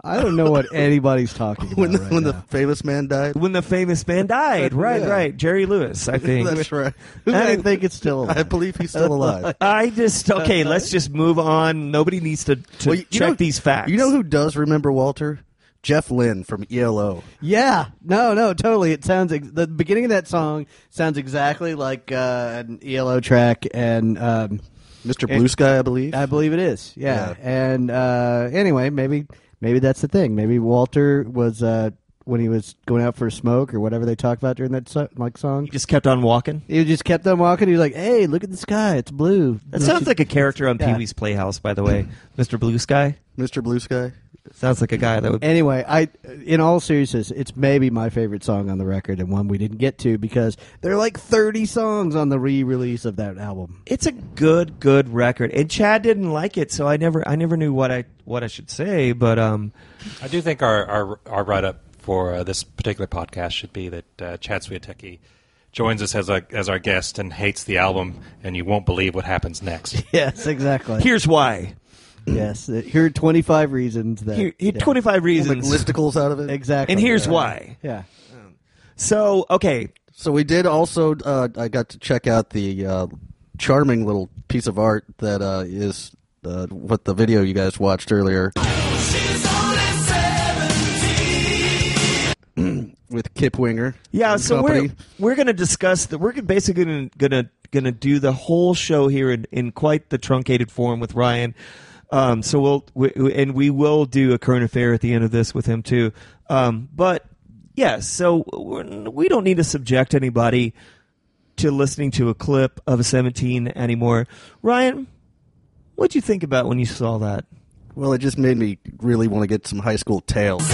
I don't know what anybody's talking about when the, right when the famous man died. when the famous man died. Right, Yeah. right. Jerry Lewis, I think. That's right. I think it's still alive. I believe he's still alive. I just okay. Let's just move on. Nobody needs to, to Well, you check know- these facts. You know who does remember Walter? Jeff Lynne from ELO. Yeah, no, no, totally. It sounds ex- the beginning of that song sounds exactly like uh, an ELO track, and um, Mr. Blue Sky, I believe. I believe it is. Yeah, Yeah. and uh, anyway, maybe maybe that's the thing. Maybe Walter was uh, when he was going out for a smoke or whatever they talk about during that so- like song. He just kept on walking. He just kept on walking. He was like, "Hey, look at the sky. It's blue." That sounds like a character on Yeah. Pee Wee's Playhouse, by the way. Mr. Blue Sky Mr. Blue Sky. sounds like a guy that would. Anyway, I in all seriousness, it's maybe my favorite song on the record and one we didn't get to because there are like 30 songs on the re-release of that album. It's a good, good record, and Chad didn't like it, so I never, I never knew what I what I should say. But um, I do think our our, our write up for uh, this particular podcast should be that uh, Chad Swiatek joins us as a as our guest and hates the album, and you won't believe what happens next. Yes, exactly. here's why. yes, uh, here are 25 reasons that Here, here yeah. twenty five Make reasons, listicles out of it. exactly. and here's Yeah. why. Yeah. So okay, So we did also. Uh, I got to check out the uh, charming little piece of art that uh, is uh, what the video you guys watched earlier with Kip Winger. Yeah, so company. we're we're going to discuss that. We're basically going to going to do the whole show here in, in quite the truncated form with Ryan. Um, so we'll we, and we will do a current affair at the end of this with him too. Um, but yeah, so we're, we don't need to subject anybody to listening to a clip of a 17 anymore. Ryan, what'd you think about when you saw that? Well, it just made me really want to get some high school tales.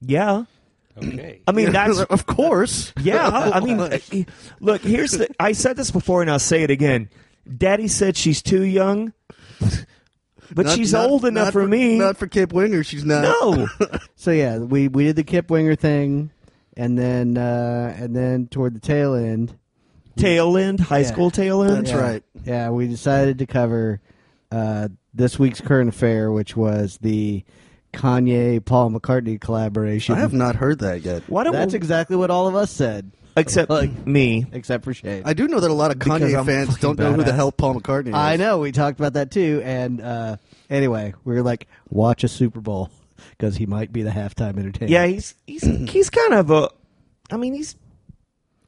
Yeah. Okay. I mean, that's of course. Yeah, I mean, uh, look. Here's the. I said this before, and I'll say it again. Daddy said she's too young, but Not- she's not- old enough not for, me. Not for Kip Winger. She's not. no, So yeah, we we did the Kip Winger thing, and then uh, and then toward the tail end, tail end, high Yeah. school tail end. That's yeah, right. Yeah, we decided to cover uh, this week's current affair, which was the Kanye Paul McCartney collaboration. I have not heard that yet. Why don't That's we, exactly what all of us said, except like- me? except for Shane. I do know that a lot of Kanye fans don't know who the hell Paul McCartney is. I know we talked about that too, and uh, anyway, we are like, watch a Super Bowl because he might be the halftime entertainer. Yeah, he's he's he's kind of a. I mean, he's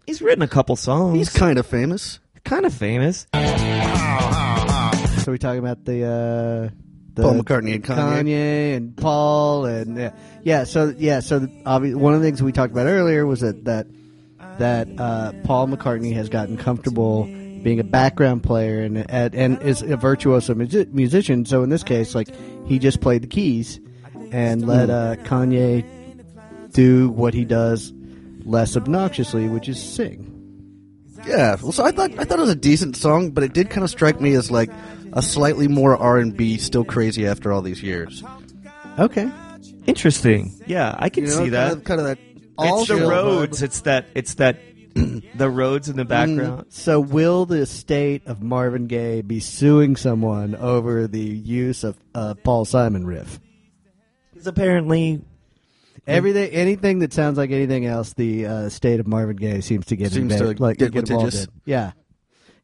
he's written a couple songs. He's kind of famous. kind of famous. So we talking about the, uh, the Paul McCartney and Kanye. and Paul and yeah, yeah. So yeah, so obvi- one of the things we talked about earlier was that that that uh, Paul McCartney has gotten comfortable being a background player and and, and is a virtuoso musi- musician. So in this case, like he just played the keys and let uh, Kanye do what he does less obnoxiously, which is sing. Yeah. Well, so I thought I thought it was a decent song, but it did kind of strike me as like a slightly more R and B, still crazy after all these years. Okay. Interesting. Yeah, I can You know, see that. Kind of, kind of that. all it's the chill roads. vibe. It's that. It's that. the roads in the background. So, will the estate of Marvin Gaye be suing someone over the use of uh, Paul Simon riff? Because apparently, Everything, anything that sounds like anything else, the uh, estate of Marvin Gaye seems to get Seems involved- to like get involved litigious. in. Yeah,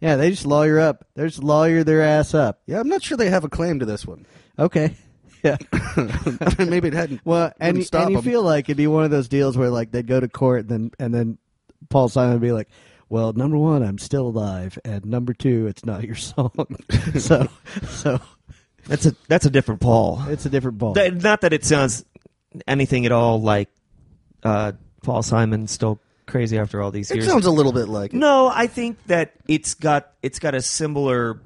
yeah. They just lawyer up. They just lawyer their ass up. Yeah, I'm not sure they have a claim to this one. Okay. Yeah. Maybe it hadn't. Well, and, wouldn't you- stop and you 'em. feel like it'd be one of those deals where like they'd go to court and then and then Paul Simon would be like, "Well, number one, I'm still alive, and number two, it's not your song." so, so that's a that's a different Paul. it's a different ball. That- not that it sounds anything at all like uh, Paul Simon still crazy after all these It years. sounds a little bit like it. no, I think that it's got it's got a similar got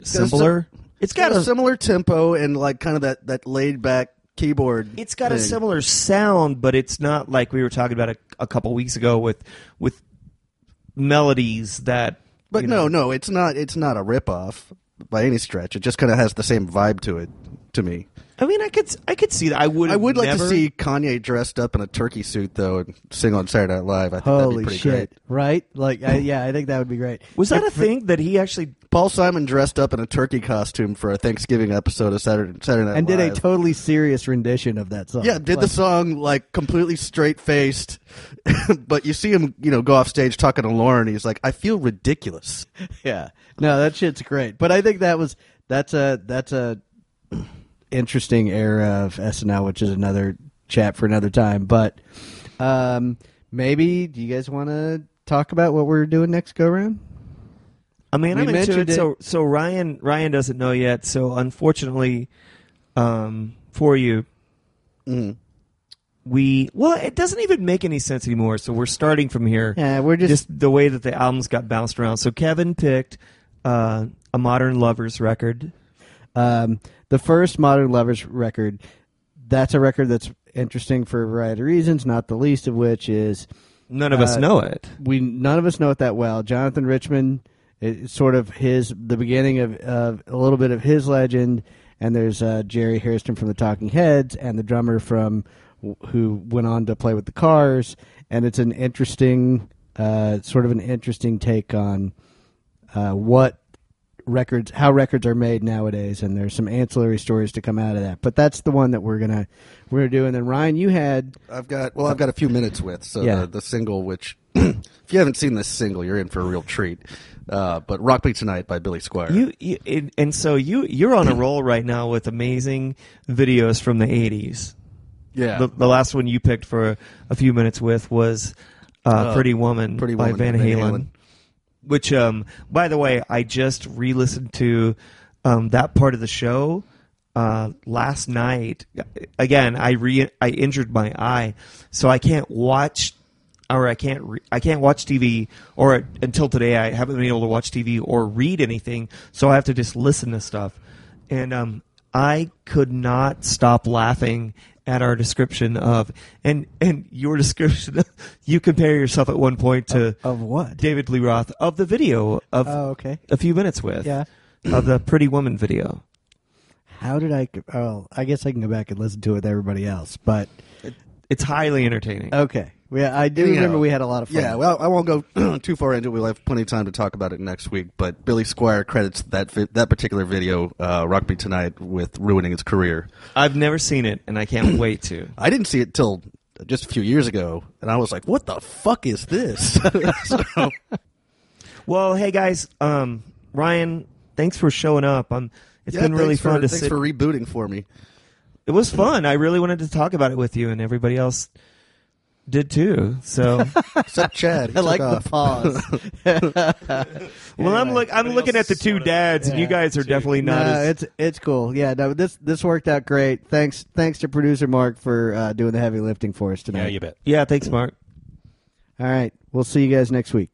a similar. It's got a similar tempo and like kind of that that laid back keyboard. it's got a similar sound, but it's not like we were talking about a, a couple weeks ago with with melodies that. But you no, know- no, it's not. It's not a ripoff by any stretch. It just kind of has the same vibe to it. To me, I mean, I could I could see that. I would I would like never, to see Kanye dressed up in a turkey suit though and sing on Saturday Night Live. I think that'd Holy be pretty shit! great. Right? Like, I, yeah, I think that would be great. Was that a thing that he actually? Paul Simon dressed up in a turkey costume for a Thanksgiving episode of Saturday, Saturday Night And did a totally serious rendition of that song. Yeah, did the song like completely straight faced, but you see him, you know, go off stage talking to Lorne. He's like, "I feel ridiculous." Yeah, no, that shit's great. But I think that was that's a that's a interesting era of SNL, which is another chat for another time. But um, maybe do you guys want to talk about what we're doing next go round? I mean, We I'm into mentioned it. it. So so Ryan Ryan doesn't know yet. So unfortunately, um, for you, Mhm. we well, it doesn't even make any sense anymore. So we're starting from here. Yeah, we're just, just the way that the albums got bounced around. So Kevin picked uh, a Modern Lovers record. Um, the first Modern Lovers record. That's a record that's interesting for a variety of reasons, not the least of which is None of us Uh, know it. we none of us know it that well. Jonathan Richman, it's sort of his the beginning of, of a little bit of his legend, and there's uh, Jerry Harrison from the Talking Heads and the drummer from who went on to play with the Cars, and it's an interesting, uh, sort of an interesting take on uh, what records, how records are made nowadays, and there's some ancillary stories to come out of that. But that's the one that we're gonna we're gonna do. And then Ryan, you had I've got well, I've got a few minutes with so Yeah. the, the single, which if you haven't seen this single, you're in for a real treat. Uh, but "Rock Me Tonight" by Billy Squier. You, you and- and so you you're on a roll right now with amazing videos from the '80s. yeah, The, the last one you picked for a, a few minutes with was uh, Uh, Pretty Woman Pretty by Woman Van Van Halen. Halen. Which, um, by the way, I just re-listened to um, that part of the show uh, last night. Again, I re I injured my eye, so I can't watch or I can't re- I can't watch TV or until today I haven't been able to watch TV or read anything, so I have to just listen to stuff. And um, I could not stop laughing at our description of and and your description. you compare yourself at one point to Of what? David Lee Roth of the video of Oh, okay. a few minutes with Yeah. of the Pretty Woman video. How did I? Oh, I guess I can go back and listen to it with everybody else. But It's highly entertaining. okay, yeah, I do Anyhow, remember we had a lot of fun. Yeah, well, I won't go too far into it. We'll have plenty of time to talk about it next week. But Billy Squier credits that vi- that particular video, uh, "Rock Me Tonight," with ruining his career. I've never seen it, and I can't wait to. I didn't see it till just a few years ago, and I was like, "What the fuck is this?" so, Well, hey guys, um, Ryan, thanks for showing up. Um, it's yeah, been really fun for, to thanks sit. for rebooting for me. it was fun. I really wanted to talk about it with you, and everybody else did too. So, Except Chad. He I took like off. the pause. well, I'm look. I'm looking at the two dads, and you guys are definitely not. no, as, it's it's cool. Yeah, no, this this worked out great. Thanks thanks to producer Mark for uh, doing the heavy lifting for us tonight. Yeah, you bet. yeah, thanks, Mark. All right, we'll see you guys next week.